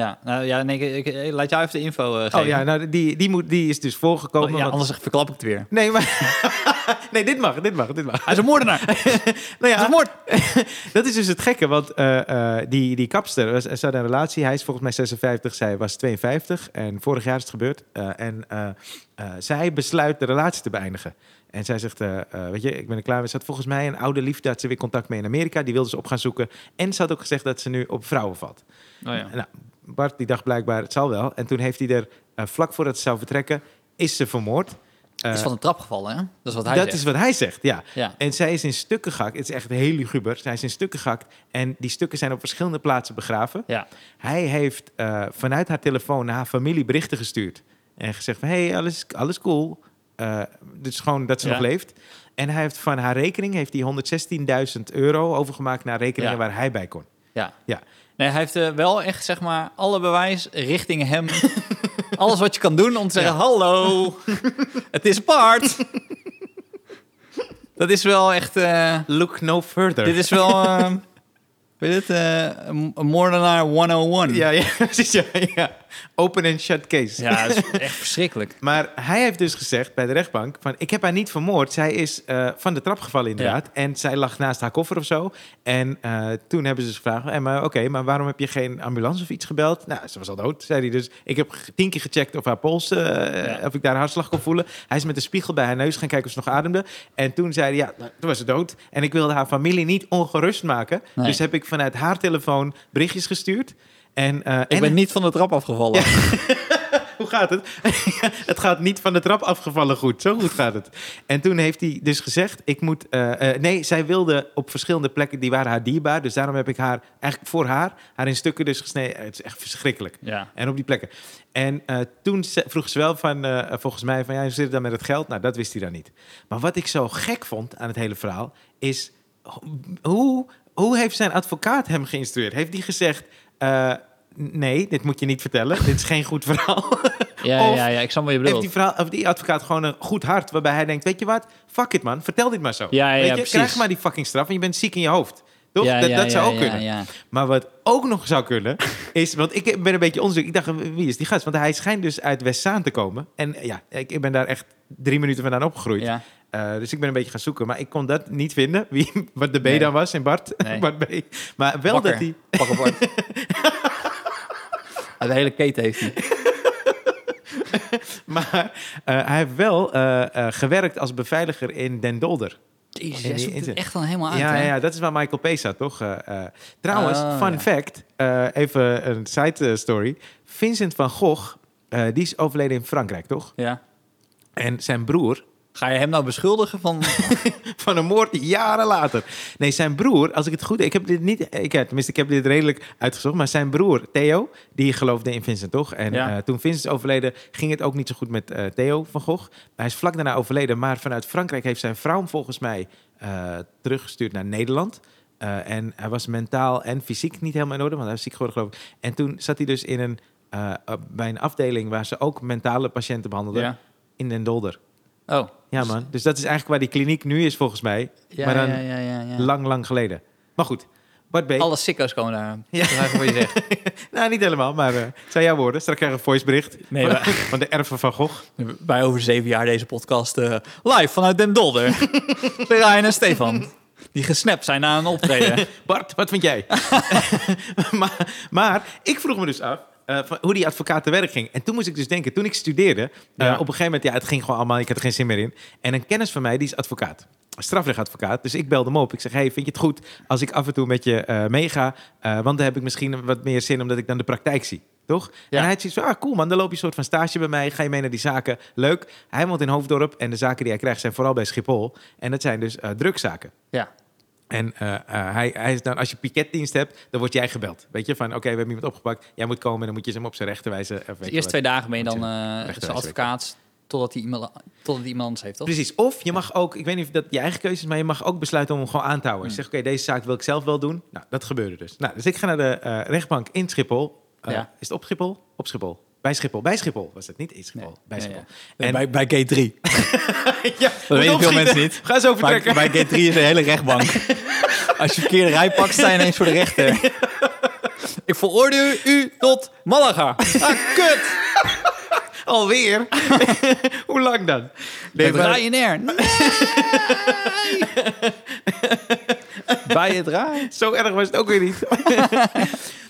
S2: Ja, nou ja, nee, ik, ik- laat jou even de info geven.
S1: Oh ja, nou, die, die, moet, die is dus voorgekomen.
S2: Oh, ja,
S1: want-
S2: anders verklap ik het weer.
S1: Nee, maar... nee, dit mag, dit mag, dit mag.
S2: Hij is een moordenaar.
S1: Nou
S2: Hij is
S1: ja,
S2: een moord.
S1: dat is dus het gekke, want eh, eh, die, die kapster, was- ze hadden een relatie. Hij is volgens mij 56, zij was 52. En vorig jaar is het gebeurd. En zij besluit de relatie te beëindigen. En zij zegt, weet je, ik ben er klaar mee. Ze had volgens mij een oude liefde, had ze weer contact mee in Amerika. Die wilde ze op gaan zoeken. En ze had ook gezegd dat ze nu op vrouwen valt.
S2: Oh ja.
S1: Nou, Bart die dacht blijkbaar, het zal wel. En toen heeft hij er, eh, vlak voordat ze zou vertrekken, is ze vermoord. Eh,
S2: is van de trap gevallen, hè? Dat is wat hij
S1: dat
S2: zegt.
S1: is wat hij zegt, ja.
S2: Ja.
S1: En zij is in stukken gehakt. Het is echt heel luguber. Zij is in stukken gehakt. En die stukken zijn op verschillende plaatsen begraven.
S2: Ja.
S1: Hij heeft eh, vanuit haar telefoon naar haar familie berichten gestuurd. En gezegd van, hey, alles, alles cool. Eh, dus gewoon dat ze
S2: Ja.
S1: nog leeft. En hij heeft van haar rekening heeft hij 116.000 euro overgemaakt naar rekeningen waar hij bij kon.
S2: Ja.
S1: Ja.
S2: Nee, hij heeft eh, wel echt, zeg maar, alle bewijs richting hem. Alles wat je kan doen om te zeggen, hallo, het is Bart. Dat is wel echt, eh,
S1: Look no further.
S2: dit is wel, eh, weet je het, een moordenaar 101.
S1: Ja, ja, precies. Ja, ja. Open and shut case.
S2: Ja, dat is echt verschrikkelijk.
S1: Maar hij heeft dus gezegd bij de rechtbank: van ik heb haar niet vermoord. Zij is eh, van de trap gevallen, inderdaad. En zij lag naast haar koffer of zo. En eh, toen hebben ze dus gevraagd: eh, maar oké, maar waarom heb je geen ambulance of iets gebeld? Nou, ze was al dood, zei hij. Dus ik heb tien keer gecheckt of haar pols,
S2: Ja.
S1: of ik daar hartslag kon voelen. Hij is met een spiegel bij haar neus gaan kijken of ze nog ademde. En toen zei hij: ja, nou, toen was ze dood. En ik wilde haar familie niet ongerust maken.
S2: Nee.
S1: Dus heb ik vanuit haar telefoon berichtjes gestuurd. En, eh,
S2: Ik
S1: en
S2: ben niet van de trap afgevallen.
S1: hoe gaat het? het gaat niet van de trap afgevallen goed. Zo goed gaat het. En toen heeft hij dus gezegd, ik moet... eh, eh, nee, zij wilde op verschillende plekken, die waren haar dierbaar. Dus daarom heb ik haar, eigenlijk voor haar, haar in stukken dus gesneden. Het is echt verschrikkelijk.
S2: Ja.
S1: En op die plekken. En toen vroeg ze wel van, volgens mij, van ja, hoe zit het dan met het geld? Nou, dat wist hij dan niet. Maar wat ik zo gek vond aan het hele verhaal, is hoe, hoe heeft zijn advocaat hem geïnstrueerd? Heeft hij gezegd, nee, dit moet je niet vertellen. dit is geen goed verhaal.
S2: Ja, ja, ja, ik snap wat je
S1: heeft
S2: bedoelt.
S1: die, verhaal, of die advocaat gewoon een goed hart, waarbij hij denkt, weet je wat? Fuck it man, vertel dit maar zo.
S2: Ja, ja,
S1: weet
S2: ja,
S1: je?
S2: precies.
S1: Krijg maar die fucking straf en je bent ziek in je hoofd. Toch?
S2: Ja,
S1: dat
S2: ja,
S1: dat zou
S2: ja,
S1: ook kunnen. Maar wat ook nog zou kunnen, is... Want ik ben een beetje onderzoek. Ik dacht, wie is die gast? Want hij schijnt dus uit Westzaan te komen. En ja, ik, ik ben daar echt drie minuten vandaan opgegroeid.
S2: ja.
S1: Eh, dus ik ben een beetje gaan zoeken. Maar ik kon dat niet vinden. Wie, wat de B
S2: Nee.
S1: dan was in Bart.
S2: Nee.
S1: Bart B. Maar wel
S2: Bakker.
S1: dat hij...
S2: Bart. de hele keten heeft hij.
S1: Maar eh, hij heeft wel eh, eh, gewerkt als beveiliger in Den Dolder.
S2: Jezus,
S1: En
S2: jij
S1: die
S2: zoekt het
S1: is-
S2: echt dan helemaal uit,
S1: ja,
S2: hè?
S1: ja, dat is waar Michael P. zat, toch? Eh, eh, trouwens,
S2: Oh,
S1: fun
S2: ja.
S1: fact. eh, even een side story. Vincent van Gogh, eh, die is overleden in Frankrijk, toch?
S2: Ja.
S1: En zijn broer,
S2: Ga je hem nou beschuldigen van...
S1: van een moord jaren later. Nee, zijn broer, als ik het goed... Ik heb dit niet... Ik, tenminste, ik heb dit redelijk uitgezocht. Maar zijn broer, Theo, die geloofde in Vincent, toch? En
S2: Ja.
S1: eh, toen Vincent is overleden, ging het ook niet zo goed met eh, Theo van Gogh. Hij is vlak daarna overleden. Maar vanuit Frankrijk heeft zijn vrouw hem volgens mij eh, teruggestuurd naar Nederland. En hij was mentaal en fysiek niet helemaal in orde, want hij was ziek geworden, geloof ik. En toen zat hij dus in een, bij een afdeling waar ze ook mentale patiënten behandelden,
S2: Ja.
S1: in Den Dolder.
S2: Oh.
S1: Ja, man. Dus dat is eigenlijk waar die kliniek nu is, volgens mij.
S2: Ja,
S1: maar dan
S2: ja, ja, ja, ja.
S1: lang, lang geleden. Maar goed, Bart B.
S2: Alle sicko's komen daar.
S1: Ja.
S2: Dat is wat je zegt.
S1: Nou, niet helemaal, maar eh, het zijn jouw woorden. Straks krijg ik een voicebericht
S2: Nee,
S1: van,
S2: wij-
S1: van de erfen van Gogh.
S2: Wij over zeven jaar deze podcast eh, live vanuit Den Dolder. Ryan en Stefan. Die gesnapt zijn na een optreden.
S1: Bart, wat vind jij? maar, maar ik vroeg me dus af eh, van hoe die advocaat te werk ging. En toen moest ik dus denken, toen ik studeerde, eh,
S2: Ja.
S1: op een gegeven moment, ja, het ging gewoon allemaal, ik had er geen zin meer in. En een kennis van mij, die is advocaat. Strafrechtadvocaat. Dus ik belde hem op. Ik zeg, hey, vind je het goed als ik af en toe met je eh, meega? Want dan heb ik misschien wat meer zin, omdat ik dan de praktijk zie. Toch?
S2: Ja.
S1: En hij had zoiets van, ah, cool man, dan loop je een soort van stage bij mij. Ga je mee naar die zaken. Leuk. Hij woont in Hoofddorp en de zaken die hij krijgt zijn vooral bij Schiphol. En dat zijn dus eh drugszaken.
S2: Ja.
S1: En eh, eh, hij, hij is dan, als je piketdienst hebt, dan word jij gebeld. Weet je, van oké, we hebben iemand opgepakt. Jij moet komen en dan moet je hem op zijn rechten wijzen. Of weet
S2: De eerste twee dagen ben je dan eh zijn
S1: wijzen,
S2: advocaat totdat hij iemand, totdat hij iemand heeft, toch?
S1: Precies. Of je mag ook, ik weet niet of dat je eigen keuze is, maar je mag ook besluiten om hem gewoon aan te houden.
S2: Hmm.
S1: Zeg, oké, deze zaak wil ik zelf wel doen. Nou, dat gebeurde dus. Nou, dus ik ga naar de eh, rechtbank in Schiphol. Eh,
S2: Ja.
S1: Is het op Schiphol? Op Schiphol. Bij Schiphol. Bij Schiphol was het niet in Schiphol.
S2: Nee.
S1: Bij Schiphol.
S2: ja.
S1: En-
S2: bij, bij gate 3.
S1: ja,
S2: Dat weten veel mensen niet.
S1: Ga zo vertrekken.
S2: bij gate 3 is een hele rechtbank. Als je verkeerde rij pakt, sta je ineens voor de rechter. Ik veroordeel u tot Malaga. Ah, kut!
S1: Alweer? Hoe lang dan?
S2: Met
S1: maar-
S2: Ryanair. Nee! Bij het raar.
S1: Zo erg was het ook weer niet.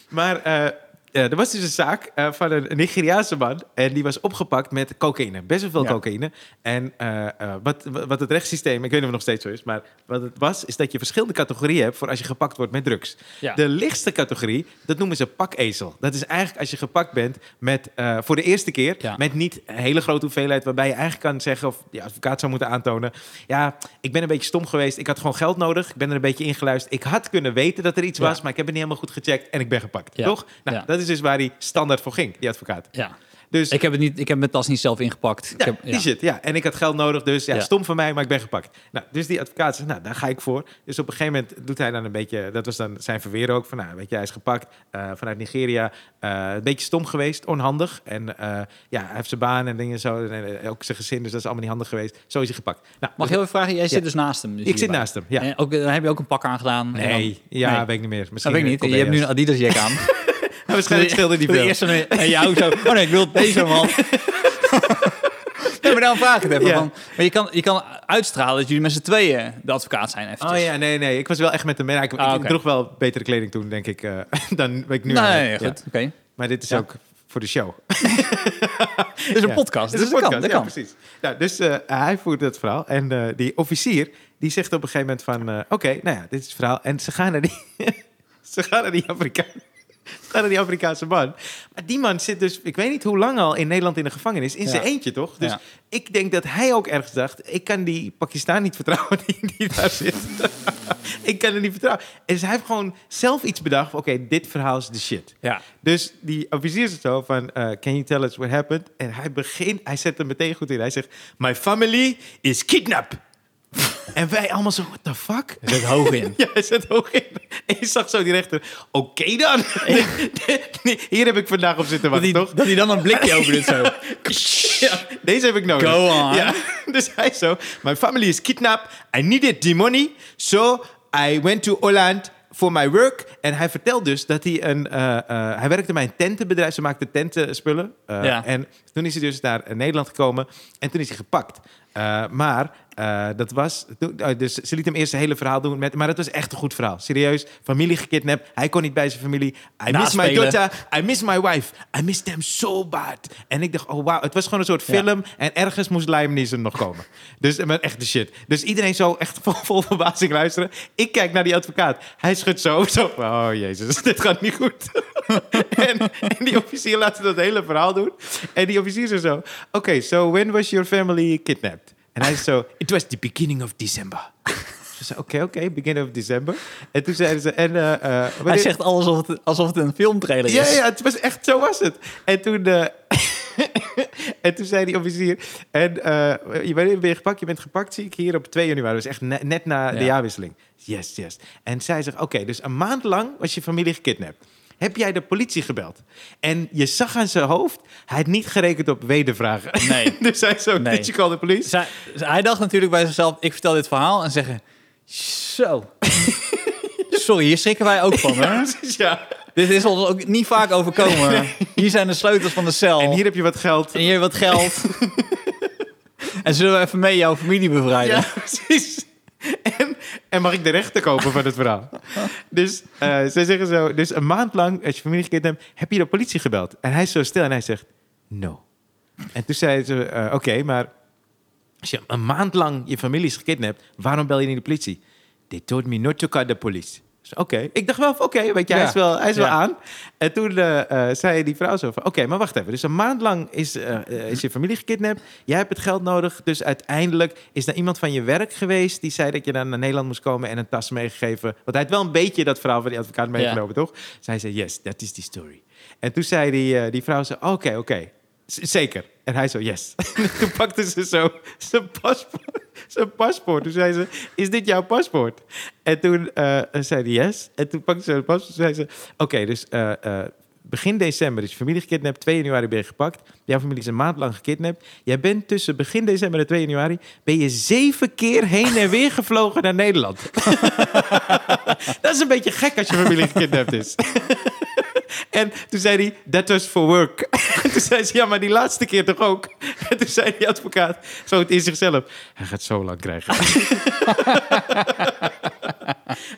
S1: maar eh, er was dus een zaak eh, van een Nigeriaanse man. En die was opgepakt met cocaïne. Best wel veel
S2: Ja.
S1: cocaïne. En eh, eh, wat, wat het rechtssysteem, ik weet niet of het nog steeds zo is. Maar wat het was, is dat je verschillende categorieën hebt voor als je gepakt wordt met drugs.
S2: Ja.
S1: De lichtste categorie, dat noemen ze pakezel. Dat is eigenlijk als je gepakt bent met, eh, voor de eerste keer
S2: Ja.
S1: met niet een hele grote hoeveelheid, waarbij je eigenlijk kan zeggen, of die advocaat zou moeten aantonen, ja, ik ben een beetje stom geweest, ik had gewoon geld nodig, ik ben er een beetje ingeluisterd, ik had kunnen weten dat er iets was, maar ik heb het niet helemaal goed gecheckt en ik ben gepakt, toch? Nou,
S2: Ja.
S1: Dat is dus waar hij standaard voor ging, die advocaat.
S2: Ja.
S1: Dus
S2: Ik heb, het niet, ik heb mijn tas niet zelf ingepakt. Ik
S1: ja,
S2: heb,
S1: die shit, ja. En ik had geld nodig, dus ja,
S2: Ja.
S1: stom van mij, maar ik ben gepakt. Nou, dus die advocaat zegt, nou, daar ga ik voor. Dus op een gegeven moment doet hij dan een beetje, dat was dan zijn verweer ook, van nou, weet je, hij is gepakt eh, vanuit Nigeria. eh, een beetje stom geweest, onhandig. En eh, ja, hij heeft zijn baan en dingen zo, en ook zijn gezin, dus dat is allemaal niet handig geweest. Zo is hij gepakt. Nou,
S2: Mag ik heel even vragen? Jij zit dus naast hem. dus
S1: ik zit naast hem, ja.
S2: En ook, dan heb je ook een pak aangedaan.
S1: Nee,
S2: dan-
S1: ja,
S2: Nee.
S1: weet ik niet meer. Misschien
S2: weet ik niet. Je hebt nu een Adidas jack aan.
S1: Waarschijnlijk scheelde die
S2: de
S1: veel.
S2: eerste en jou zo. Oh nee, ik wil deze man. nee, maar dan vraag ik het even.
S1: Ja.
S2: Van, maar je kan, je kan uitstralen dat jullie met z'n tweeën de advocaat zijn. Eventjes.
S1: Oh ja, nee, nee. Ik was wel echt met hem. Ja, ik,
S2: Ah,
S1: ik
S2: oké.
S1: droeg wel betere kleding toen, denk ik, eh, dan wat ik nu
S2: nee,
S1: aan
S2: nee, goed. Oké.
S1: Maar dit is
S2: Ja.
S1: ook voor de show.
S2: Dit is een podcast,
S1: Dit
S2: dus
S1: is een
S2: dat kan.
S1: podcast,
S2: Dat
S1: ja,
S2: kan.
S1: precies. Nou, dus eh, hij voert het verhaal. En eh, die officier, die zegt op een gegeven moment van... Oké, nou ja, dit is het verhaal. En ze gaan naar die... ze gaan naar die Afrikaan. Naar die Afrikaanse man. Maar die man zit dus, ik weet niet hoe lang al in Nederland in de gevangenis. In
S2: Ja.
S1: zijn eentje, toch? Dus
S2: Ja.
S1: ik denk dat hij ook ergens dacht... ik kan die Pakistan niet vertrouwen die, die daar zit. ik kan er niet vertrouwen. En dus hij heeft gewoon zelf iets bedacht. Oké, dit verhaal is de shit.
S2: Ja.
S1: Dus die officier zegt zo van, eh, can you tell us what happened? En hij begint, hij zet er meteen goed in. Hij zegt, my family is kidnapped. En wij allemaal zo, what the fuck?
S2: Er zit hoog in.
S1: Ja, hij zet hoog in. En je zag zo die rechter, oké dan. Hier heb ik vandaag op zitten wachten,
S2: hij,
S1: toch?
S2: dat hij dan een blikje over dit zo.
S1: Ja, deze heb ik nodig.
S2: Go on.
S1: Ja, dus hij zo, my family is kidnapped. I needed the money, so I went to Holland for my work. En hij vertelt dus dat hij een... eh, eh, hij werkte bij een tentenbedrijf, ze maakte tentenspullen. Eh,
S2: Ja.
S1: En toen is hij dus naar Nederland gekomen en toen is hij gepakt. Maar eh, dat was... eh, dus ze liet hem eerst het hele verhaal doen. Met, maar dat was echt een goed verhaal. Serieus, familie gekidnapt. Hij kon niet bij zijn familie. I miss my daughter. I miss my wife. I miss them so bad. En ik dacht, oh wow, het was gewoon een soort
S2: Ja.
S1: film. En ergens moest Liam Neeson nog komen. Dus maar echt de shit. Dus iedereen zo echt vol, vol verbazing luisteren. Ik kijk naar die advocaat. Hij schudt zo, zo. Oh jezus, dit gaat niet goed. en, en die officier laat dat hele verhaal doen. En die officier zo zo. Oké, so when was your family kidnapped? En hij zo, it was the beginning of December. Ze zei, oké, oké, beginning of December. En toen zeiden ze, en... eh, eh,
S2: Hij zegt alles alsof het, alsof het een filmtrailer is.
S1: ja, ja, het was echt, zo was het. En toen, eh, en toen zei die officier, en eh, je wanneer ben je gepakt? Je bent gepakt, zie ik hier op 2 januari. Dat is echt ne- net na de
S2: Ja.
S1: jaarwisseling. Yes, yes. En zij zegt, oké, dus een maand lang was je familie gekidnapt. Heb jij de politie gebeld? En je zag aan zijn hoofd, hij had niet gerekend op wedervragen.
S2: Nee.
S1: dus hij zo,
S2: Nee.
S1: did you call the police?
S2: Zij- hij dacht natuurlijk bij zichzelf, ik vertel dit verhaal en zeggen, zo. Sorry, hier schrikken wij ook van, hè?
S1: Ja.
S2: Dit is ons ook niet vaak overkomen. Hier zijn de sleutels van de cel.
S1: En hier heb je wat geld.
S2: En hier wat geld. en zullen we even mee jouw familie bevrijden?
S1: Ja, precies. En, mag ik de rechten kopen van het verhaal? Dus zij zeggen zo, dus een maand lang, als je familie gekidnapt, heb je de politie gebeld? En hij is zo stil en hij zegt, no. En toen zei ze, eh, oké, maar als je een maand lang je familie is gekidnapt, waarom bel je niet de politie? They told me not to call the police. Dus Oké, ik dacht wel oké, weet je, hij is wel, hij is wel aan. En toen eh, eh, zei die vrouw zo van, oké, maar wacht even. Dus een maand lang is, eh, is je familie gekidnapt. Jij hebt het geld nodig. Dus uiteindelijk is er iemand van je werk geweest... die zei dat je dan naar Nederland moest komen en een tas meegegeven. Want hij had wel een beetje dat verhaal van die advocaat meegenomen, toch? Zij zei, yes, that is the story. En toen zei die, die vrouw zo, oké, oké. Zeker. En hij zo, yes. toen pakte ze zo zijn paspoort. Zijn. Toen zei ze, is dit jouw paspoort? En toen eh, zei hij yes. En toen pakte ze het paspoort. Toen zei ze, oké, dus eh, eh, begin december is je familie gekidnapt. 2 januari ben je gepakt. Jouw familie is een maand lang gekidnapt. Jij bent tussen begin december en 2 januari... ben je zeven keer heen en weer gevlogen naar Nederland. Dat is een beetje gek als je familie gekidnapt is. En toen zei hij, that was for work. En toen zei ze, ja, maar die laatste keer toch ook? En toen zei die advocaat, zo het in zichzelf, hij gaat zo lang krijgen.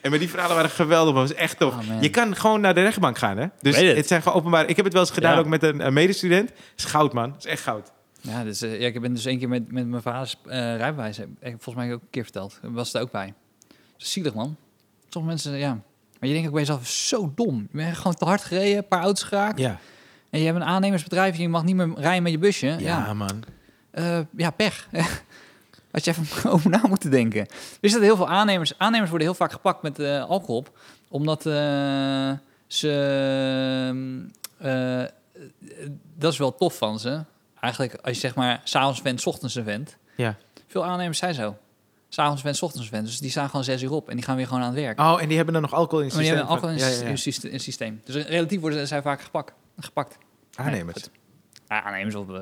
S1: en maar die verhalen waren geweldig, was echt tof.
S2: Oh, man.
S1: je kan gewoon naar de rechtbank gaan, hè? Dus het.
S2: het.
S1: zijn gewoon openbaar. Ik heb het wel eens gedaan,
S2: Ja.
S1: ook met een, een medestudent. Het is goud, man. Het is echt goud.
S2: Ja, dus, eh, ja, ik ben dus één keer met, met mijn vaders eh rijbewijs, heb ik volgens mij ook een keer verteld. Was er ook bij. Zielig, man. Sommige mensen, ja. Maar je denkt ook bij jezelf, zo dom. Je bent gewoon te hard gereden, een paar auto's geraakt.
S1: Ja,
S2: En je hebt een aannemersbedrijf en je mag niet meer rijden met je busje.
S1: ja,
S2: Ja,
S1: man.
S2: Eh, ja pech. Had je even over na moeten denken. Wist dat heel veel aannemers... Aannemers worden heel vaak gepakt met eh, alcohol op. Omdat eh, ze... eh, dat is wel tof van ze. Eigenlijk als je zeg maar... S'avonds vent, 's ochtends een vent.
S1: Ja.
S2: Veel aannemers zijn zo. S'avonds vent, 's ochtends vent. Dus die staan gewoon zes uur op. En die gaan weer gewoon aan het werk.
S1: Oh, en die hebben dan nog alcohol in het
S2: maar die
S1: systeem.
S2: hebben alcohol in,
S1: Ja, ja, ja.
S2: systeem. Dus relatief worden zij vaak gepakt. gepakt.
S1: Aannemers.
S2: Ja, aannemers of eh,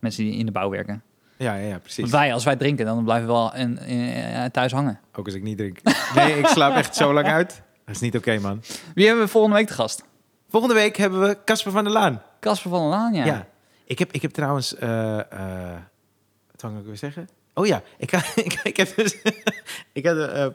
S2: mensen die in de bouw werken.
S1: Ja, ja, ja, precies.
S2: Want wij, als wij drinken, dan blijven we wel in, in- thuis hangen.
S1: Ook als ik niet drink. Nee, ik slaap echt zo lang uit. Dat is niet oké, man.
S2: Wie hebben we volgende week te gast?
S1: Volgende week hebben we Casper van der Laan.
S2: Casper van der Laan, ja.
S1: Ja. Ik, heb, ik heb trouwens... eh, eh, wat wou ik weer zeggen? Oh ja, ik, ik, ik heb dus... ik had eh,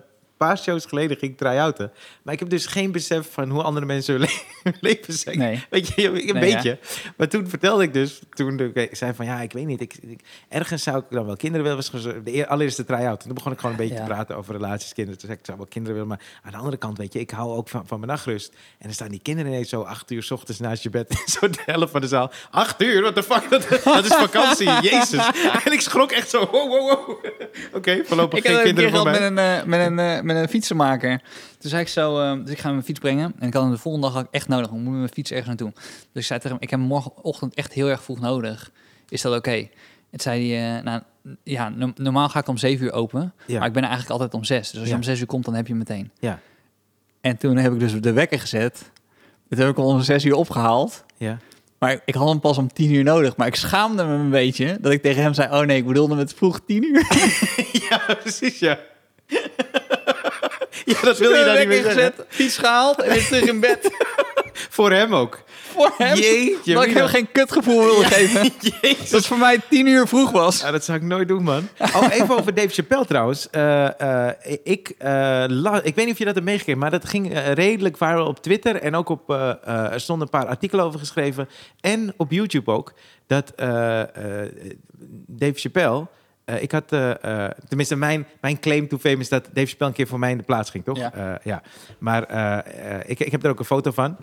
S1: paar shows geleden ging ik try-outen. Maar ik heb dus geen besef van hoe andere mensen hun le- leven zijn.
S2: Nee.
S1: Weet je, een
S2: Nee,
S1: beetje. Maar toen vertelde ik dus... Toen ik zei van, ja, ik weet niet. Ik, ik- ergens zou ik dan wel kinderen willen. Was de eer- allereerste try-out. En toen begon ik gewoon een beetje
S2: Ja.
S1: te praten over relaties, kinderen. Toen zei ik, ik zou wel kinderen willen. Maar aan de andere kant, weet je, ik hou ook van, van mijn nachtrust. En dan staan die kinderen ineens zo acht uur 's ochtends naast je bed. Zo de helft van de zaal. Acht uur? What the fuck? Dat, dat is vakantie. Jezus. En ik schrok echt zo. Wow, wow, wow. Oké, voorlopig
S2: Ik
S1: geen kinderen voor mij.
S2: met een, eh, met, een, eh, met een fietsenmaker. Toen zei ik zo, eh, dus ik ga mijn fiets brengen. En ik had hem de volgende dag echt nodig. Ik moet mijn fiets ergens naartoe. Dus ik zei tegen hem, ik heb hem morgenochtend echt heel erg vroeg nodig. Is dat oké? En toen zei hij, eh, nou ja, no- normaal ga ik om zeven uur open.
S1: Ja.
S2: Maar ik ben eigenlijk altijd om zes. Dus als je
S1: Ja.
S2: om zes uur komt, dan heb je hem meteen.
S1: Ja.
S2: En toen heb ik dus de wekker gezet. Toen heb ik hem om zes uur opgehaald.
S1: Ja.
S2: Maar ik had hem pas om tien uur nodig. Maar ik schaamde me een beetje dat ik tegen hem zei... oh nee, ik bedoelde met vroeg tien uur.
S1: ja, precies, ja. Ja, dat wil je dan niet meer
S2: gezet, fiets gehaald en weer terug in bed.
S1: Voor hem ook.
S2: Voor hem.
S1: Jeetje,
S2: dat ik
S1: Mina.
S2: hem geen kutgevoel wilde geven.
S1: Jezus.
S2: Dat het voor mij tien uur vroeg was.
S1: Ja, dat zou ik nooit doen, man. Oh, even over Dave Chappelle trouwens. Eh, eh, ik, eh, la- ik weet niet of je dat hebt meegekregen, maar dat ging redelijk viral op Twitter. En ook op, er stonden een paar artikelen over geschreven. En op YouTube ook. Dat Dave Chappelle... eh, ik had, eh, tenminste, mijn, mijn claim to fame is dat Dave Chappelle een keer voor mij in de plaats ging, toch?
S2: Ja.
S1: Ja. Maar ik, ik heb er ook een foto van.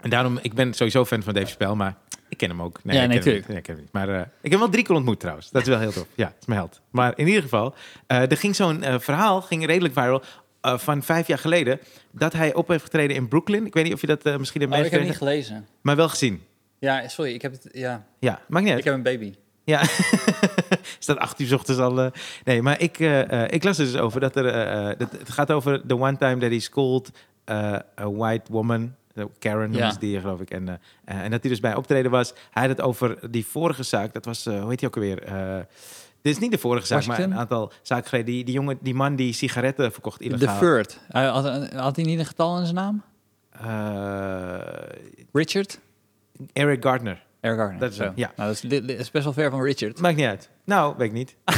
S1: En daarom, ik ben sowieso fan van Dave Chappelle, maar ik ken hem ook.
S2: Ja,
S1: ik ken
S2: nee,
S1: hem
S2: tuurlijk.
S1: niet. Nee, ik ken hem niet. Maar ik heb hem wel drie keer ontmoet trouwens. Dat is wel heel tof. Ja, het is mijn held. Maar in ieder geval, er ging zo'n verhaal, ging redelijk viral, van vijf jaar geleden, dat hij op heeft getreden in Brooklyn. Ik weet niet of je dat eh, misschien hebt
S2: Oh, ik heb
S1: meegekregen,
S2: niet gelezen.
S1: maar wel gezien.
S2: Ja, sorry, ik heb het... Ja,
S1: Ja, maakt niet uit.
S2: ik heb een baby.
S1: Ja, is dat acht uur 's ochtends al? eh? Nee, maar ik, eh, eh, ik las er dus over dat er... dat, het gaat over the one time that he scolded eh, a white woman. Karen noemen
S2: Ja.
S1: die, geloof ik. En, en dat hij dus bij optreden was. Hij had het over die vorige zaak. Dat was, hoe heet die ook alweer? Dit is niet de vorige zaak, maar een aantal zaken geleden. Die, die, jongen, die man die sigaretten verkocht
S2: De
S1: illegaal.
S2: Third. Hij Had, had hij niet een getal in zijn naam? Richard?
S1: Eric Gardner.
S2: Eric Garner.
S1: Dat is hem, ja.
S2: Nou, dat is, dit is best wel ver van Richard.
S1: Maakt niet uit. Nou, weet ik niet.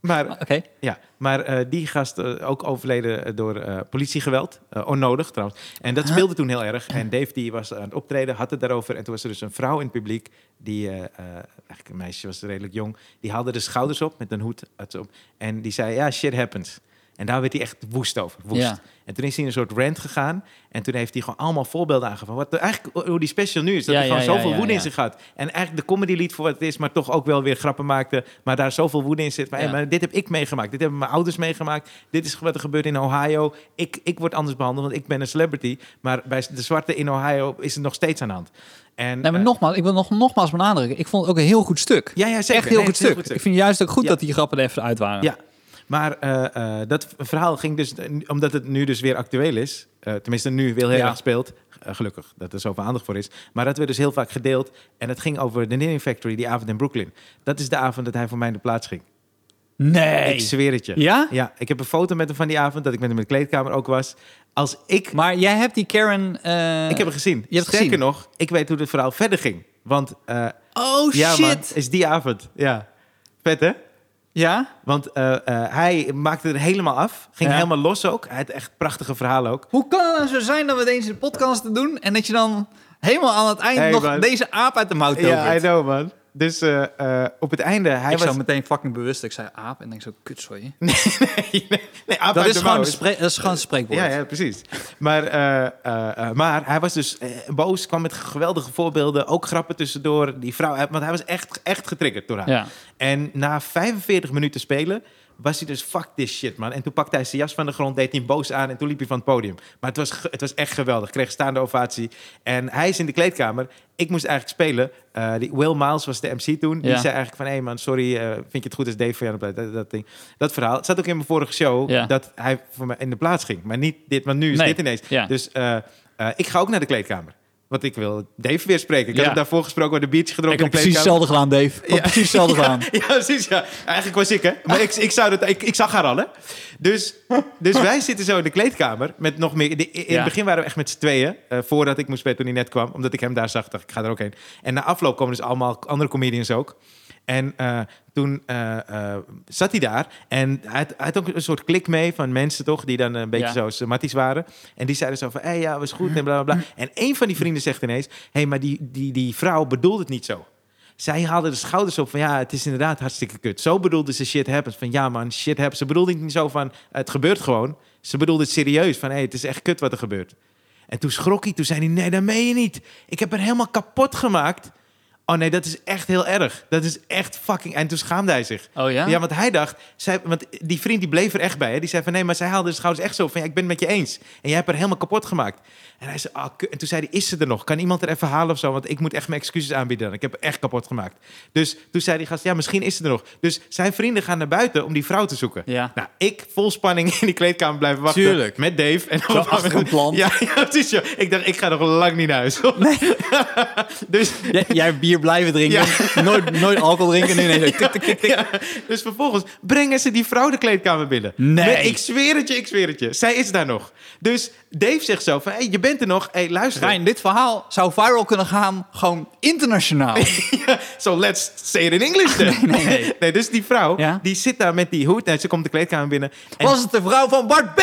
S1: maar
S2: Oké.
S1: Ja, maar eh, die gast eh, ook overleden door eh, politiegeweld. Eh, onnodig trouwens. En dat speelde toen heel erg. En Dave die was aan het optreden, had het daarover. En toen was er dus een vrouw in het publiek. Die, eigenlijk een meisje was redelijk jong. Die haalde de schouders op met een hoed. op, en die zei, ja, shit happens. En daar werd hij echt woest over. Woest.
S2: Ja.
S1: En toen is hij in een soort rant gegaan. En toen heeft hij gewoon allemaal voorbeelden aangevangen. Wat eigenlijk hoe die special nu is. Dat
S2: Ja,
S1: hij gewoon
S2: ja,
S1: zoveel woede in zich had. En eigenlijk de comedy lied voor wat het is. Maar toch ook wel weer grappen maakte. Maar daar zoveel woede in zit. Maar,
S2: Ja.
S1: hey, maar dit heb ik meegemaakt. Dit hebben mijn ouders meegemaakt. Dit is wat er gebeurt in Ohio. Ik, ik word anders behandeld, want ik ben een celebrity. Maar bij de zwarte in Ohio is het nog steeds aan de hand. En,
S2: Nee, maar
S1: eh,
S2: nogmaals, ik wil nog, nogmaals benadrukken. Ik vond het ook een heel goed stuk.
S1: ja, ja, zeker.
S2: Echt heel
S1: Nee,
S2: goed stuk. Ik vind juist ook goed dat die grappen er even uit waren.
S1: Ja. Maar eh, eh, dat verhaal ging dus, omdat het nu dus weer actueel is, eh, tenminste nu weer heel
S2: Ja.
S1: erg speelt, gelukkig dat er zoveel aandacht voor is, maar dat werd dus heel vaak gedeeld en het ging over de Knitting Factory die avond in Brooklyn. Dat is de avond dat hij voor mij in de plaats ging.
S2: Nee.
S1: Ik zweer het je.
S2: Ja?
S1: Ja, ik heb een foto met hem van die avond, dat ik met hem in de kleedkamer ook was. Als ik,
S2: Maar jij hebt die Karen...
S1: ik heb hem gezien.
S2: je hebt
S1: Sterker
S2: gezien?
S1: nog, ik weet hoe het verhaal verder ging. Want,
S2: Oh,
S1: ja
S2: shit.
S1: man, is die avond. Ja. Vet hè?
S2: Ja?
S1: Want eh, eh, hij maakte er helemaal af. Ging
S2: Ja.
S1: helemaal los ook. Hij had echt prachtige verhalen ook.
S2: Hoe kan het nou zo zijn dat we deze podcast doen... en dat je dan helemaal aan het eind
S1: Hey,
S2: nog
S1: man.
S2: deze aap uit de mouw tovert?
S1: Ja, I know man. Dus eh, eh, op het einde, hij
S2: ik
S1: was...
S2: zou meteen fucking bewust, ik zei aap en denk zo, kut, sorry.
S1: nee, nee, nee, aap
S2: Dat is, gewoon een dat is gewoon een spreekwoord.
S1: Ja, ja, precies. Maar, eh, maar hij was dus boos, kwam met geweldige voorbeelden, ook grappen tussendoor. Die vrouw, want hij was echt, echt getriggerd door haar.
S2: Ja.
S1: En na 45 minuten spelen was hij dus fuck this shit, man. En toen pakte hij zijn jas van de grond, deed hij boos aan en toen liep hij van het podium. Maar het was, het was echt geweldig. Kreeg staande ovatie. En hij is in de kleedkamer. Ik moest eigenlijk spelen. Eh, die Will Miles was de MC toen. Die
S2: Ja.
S1: zei eigenlijk van, hé man, sorry, eh, vind je het goed als Dave jou op dat, dat ding. Dat verhaal. Het zat ook in mijn vorige show
S2: Ja.
S1: dat hij voor mij in de plaats ging. Maar niet dit, want nu is
S2: Nee.
S1: dit ineens.
S2: Ja.
S1: Dus eh, ik ga ook naar de kleedkamer. Want ik wil Dave weer spreken. Ik
S2: Ja.
S1: heb daarvoor gesproken, een biertje
S2: Ik
S1: gedronken
S2: heb
S1: in de
S2: precies hetzelfde gedaan, Dave. Ik heb
S1: Ja.
S2: precies hetzelfde gedaan.
S1: Ja, precies. Ja. Eigenlijk was ik, hè. Maar ik, ik, zou dat, ik, ik zag haar al, hè. Dus, dus wij zitten zo in de kleedkamer met nog meer... de- in het begin waren we echt met z'n tweeën. eh, voordat ik moest spelen toen hij net kwam. Omdat ik hem daar zag, dacht ik, ik ga er ook heen. En na afloop komen dus allemaal andere comedians ook. En eh, toen eh, eh, zat hij daar. En hij had, hij had ook een soort klik mee van mensen, toch? Die dan een beetje
S2: Ja.
S1: zo semantisch waren. En die zeiden zo van, hé, hey, ja, was goed en bla, bla, bla. En een van die vrienden zegt ineens... hé, hey, maar die, die, die vrouw bedoelde het niet zo. Zij haalde de schouders op van ja, het is inderdaad hartstikke kut. Zo bedoelde ze shit happens. Van ja man, shit happens. Ze bedoelde niet zo van het gebeurt gewoon. Ze bedoelde het serieus van hé, hey, het is echt kut wat er gebeurt. En toen schrok hij, toen zei hij nee, dat meen je niet. Ik heb er helemaal kapot gemaakt. Oh nee, dat is echt heel erg. Dat is echt fucking... En toen schaamde hij zich.
S2: Oh ja?
S1: Ja, want hij dacht, zij, want die vriend die bleef er echt bij. Hè? Die zei van nee, maar zij haalde de schouders echt zo van ja, ik ben het met je eens. En jij hebt haar helemaal kapot gemaakt. En hij zei, ah, en toen zei hij, is ze er nog? Kan iemand er even halen of zo? Want ik moet echt mijn excuses aanbieden. dan. Ik heb echt kapot gemaakt. Dus toen zei die gast, ja, misschien is ze er nog. Dus zijn vrienden gaan naar buiten om die vrouw te zoeken.
S2: Ja.
S1: Nou, ik vol spanning in die kleedkamer blijven wachten.
S2: Tuurlijk.
S1: Met Dave. En
S2: Zo achter een plant.
S1: Ja, ja, precies. Ja. Ik dacht, ik ga nog lang niet naar huis. dus
S2: Jij, jij bier blijven drinken, nooit, nooit alcohol drinken. Nee, nee, nee. Tik, tik, tik, tik.
S1: Ja, dus vervolgens brengen ze die vrouw de kleedkamer binnen.
S2: Nee.
S1: Nee, ik zweer het je, ik zweer het je. Zij is daar nog. Dus Dave zegt zo van, hey, je bent er nog. hey, luister.
S2: Rijn, dit verhaal zou viral kunnen gaan, gewoon internationaal.
S1: Ja, so let's say it in English then.
S2: Nee, nee, nee.
S1: dus die vrouw,
S2: Ja?
S1: die zit daar met die hoed. En ze komt de kleedkamer binnen. En
S2: Was het de vrouw van Bart B?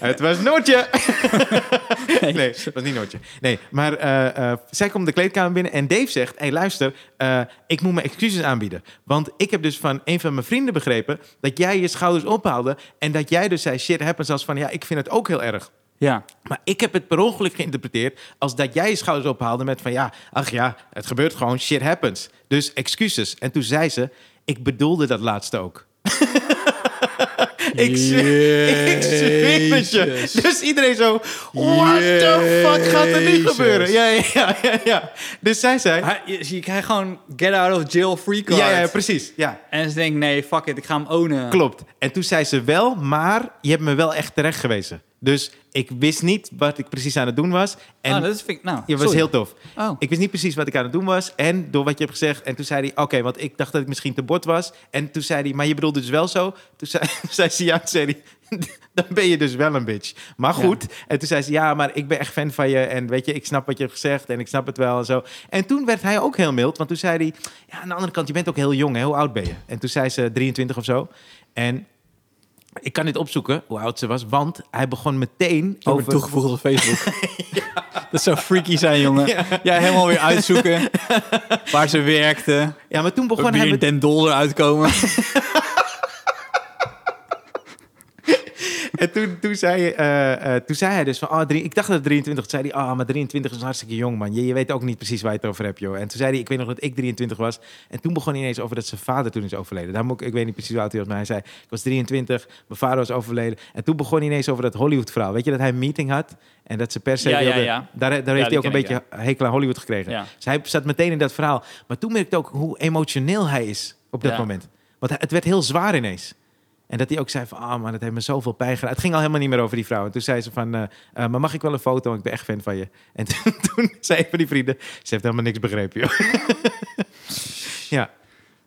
S1: het was Noortje. nee. het was niet Noortje. Nee, maar eh, eh, zij komt de kleedkamer binnen en Dave zegt... hey, luister, eh, ik moet mijn excuses aanbieden. Want ik heb dus van een van mijn vrienden begrepen... dat jij je schouders ophaalde... en dat jij dus zei shit happens als van... ja, ik vind het ook heel erg.
S2: Ja.
S1: Maar ik heb het per ongeluk geïnterpreteerd als dat jij je schouders ophaalde met van ja, ach ja, het gebeurt gewoon, shit happens. Dus excuses. En toen zei ze, ik bedoelde dat laatste ook. ik zweer, ik zweer het je. Dus iedereen zo, what the fuck gaat er nu gebeuren? Ja, ja, ja, ja, ja. Dus zij zei,
S2: Hij- je, je krijgt gewoon get out of jail free card.
S1: ja, ja, precies, ja.
S2: En ze denkt, nee, fuck it, ik ga hem ownen.
S1: Klopt. En toen zei ze wel, maar je hebt me wel echt terecht gewezen. Dus ik wist niet wat ik precies aan het doen was. En
S2: ah, dat vind ik, nou,
S1: je was
S2: sorry.
S1: heel tof.
S2: Oh.
S1: Ik wist niet precies wat ik aan het doen was. En door wat je hebt gezegd. En toen zei hij, oké, want ik dacht dat ik misschien te bord was. En toen zei hij, maar je bedoelde dus wel zo. Toen zei, zei ze, ja, zei hij, dan ben je dus wel een bitch. Maar goed. En toen zei ze, ja, maar ik ben echt fan van je. En weet je, ik snap wat je hebt gezegd. En ik snap het wel en zo. En toen werd hij ook heel mild. Want toen zei hij, ja, aan de andere kant, je bent ook heel jong. Hè? Hoe oud ben je? En toen zei ze 23 of zo. En ik kan dit opzoeken, hoe oud ze was. Want hij begon meteen
S2: Over
S1: over...
S2: toegevoegd op Facebook. Dat zou freaky zijn, jongen. Ja, helemaal weer uitzoeken waar ze werkte.
S1: Ja, maar toen begon
S2: Weer
S1: hij... met-
S2: Den Dolder uitkomen.
S1: En toen, toen, zei, eh, eh, toen zei hij dus van, oh, drie, ik dacht dat het 23 Toen zei hij, oh, maar 23 is hartstikke jong, man. Je, je weet ook niet precies waar je het over hebt, joh. En toen zei hij, ik weet nog dat ik 23 was. En toen begon hij ineens over dat zijn vader toen is overleden. Daar moet ik, ik weet niet precies hoe oud hij was, maar hij zei, ik was 23, mijn vader was overleden. En toen begon hij ineens over dat Hollywood-verhaal. Weet je, dat hij een meeting had en dat ze per se
S2: Ja, ja,
S1: wilde...
S2: ja.
S1: Daar, daar heeft hij ook een
S2: ik,
S1: beetje hekel aan Hollywood gekregen. Dus hij zat meteen in dat verhaal. Maar toen merkte ik ook hoe emotioneel hij is op dat moment. Want het werd heel zwaar ineens. En dat hij ook zei van, ah man, het heeft me zoveel pijn gedaan. Het ging al helemaal niet meer over die vrouw. En toen zei ze van, eh, eh, maar mag ik wel een foto? Ik ben echt fan van je. En toen, toen zei een van die vrienden, ze heeft helemaal niks begrepen, joh. ja.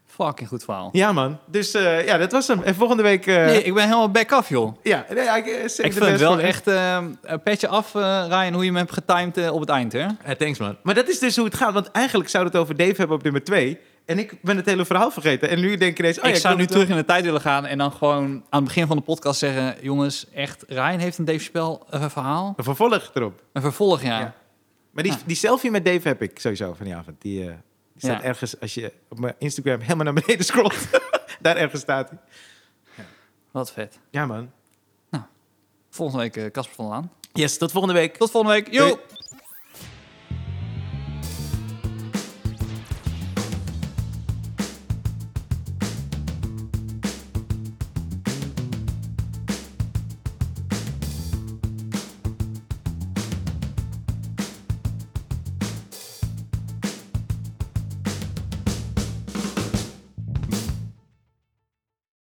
S2: Fucking goed verhaal.
S1: ja, man. Dus eh, ja, dat was hem. En volgende week... eh,
S2: Nee, ik ben helemaal back af, joh.
S1: ja, nee, ik,
S2: Ik vind het
S1: best
S2: wel echt eh, een petje af, Ryan, hoe je hem hebt getimed op het eind, hè?
S1: Thanks, man. Maar dat is dus hoe het gaat. Want eigenlijk zou het over Dave hebben op nummer twee. En ik ben het hele verhaal vergeten. En nu denk ik ineens... Oh, ja,
S2: ik zou nu terug in de tijd willen gaan en dan gewoon aan het begin van de podcast zeggen... jongens, echt, Ryan heeft een Dave Spel eh, verhaal.
S1: Een vervolg erop.
S2: Een vervolg, ja.
S1: Ja. Maar die, die selfie met Dave heb ik sowieso van die avond. Die, eh, die staat
S2: Ja.
S1: ergens, als je op mijn Instagram helemaal naar beneden scrolt. Daar ergens staat hij.
S2: Wat vet.
S1: Ja, man.
S2: Volgende week eh, Casper van der Laan.
S1: Yes, tot volgende week.
S2: Tot volgende week. Yo!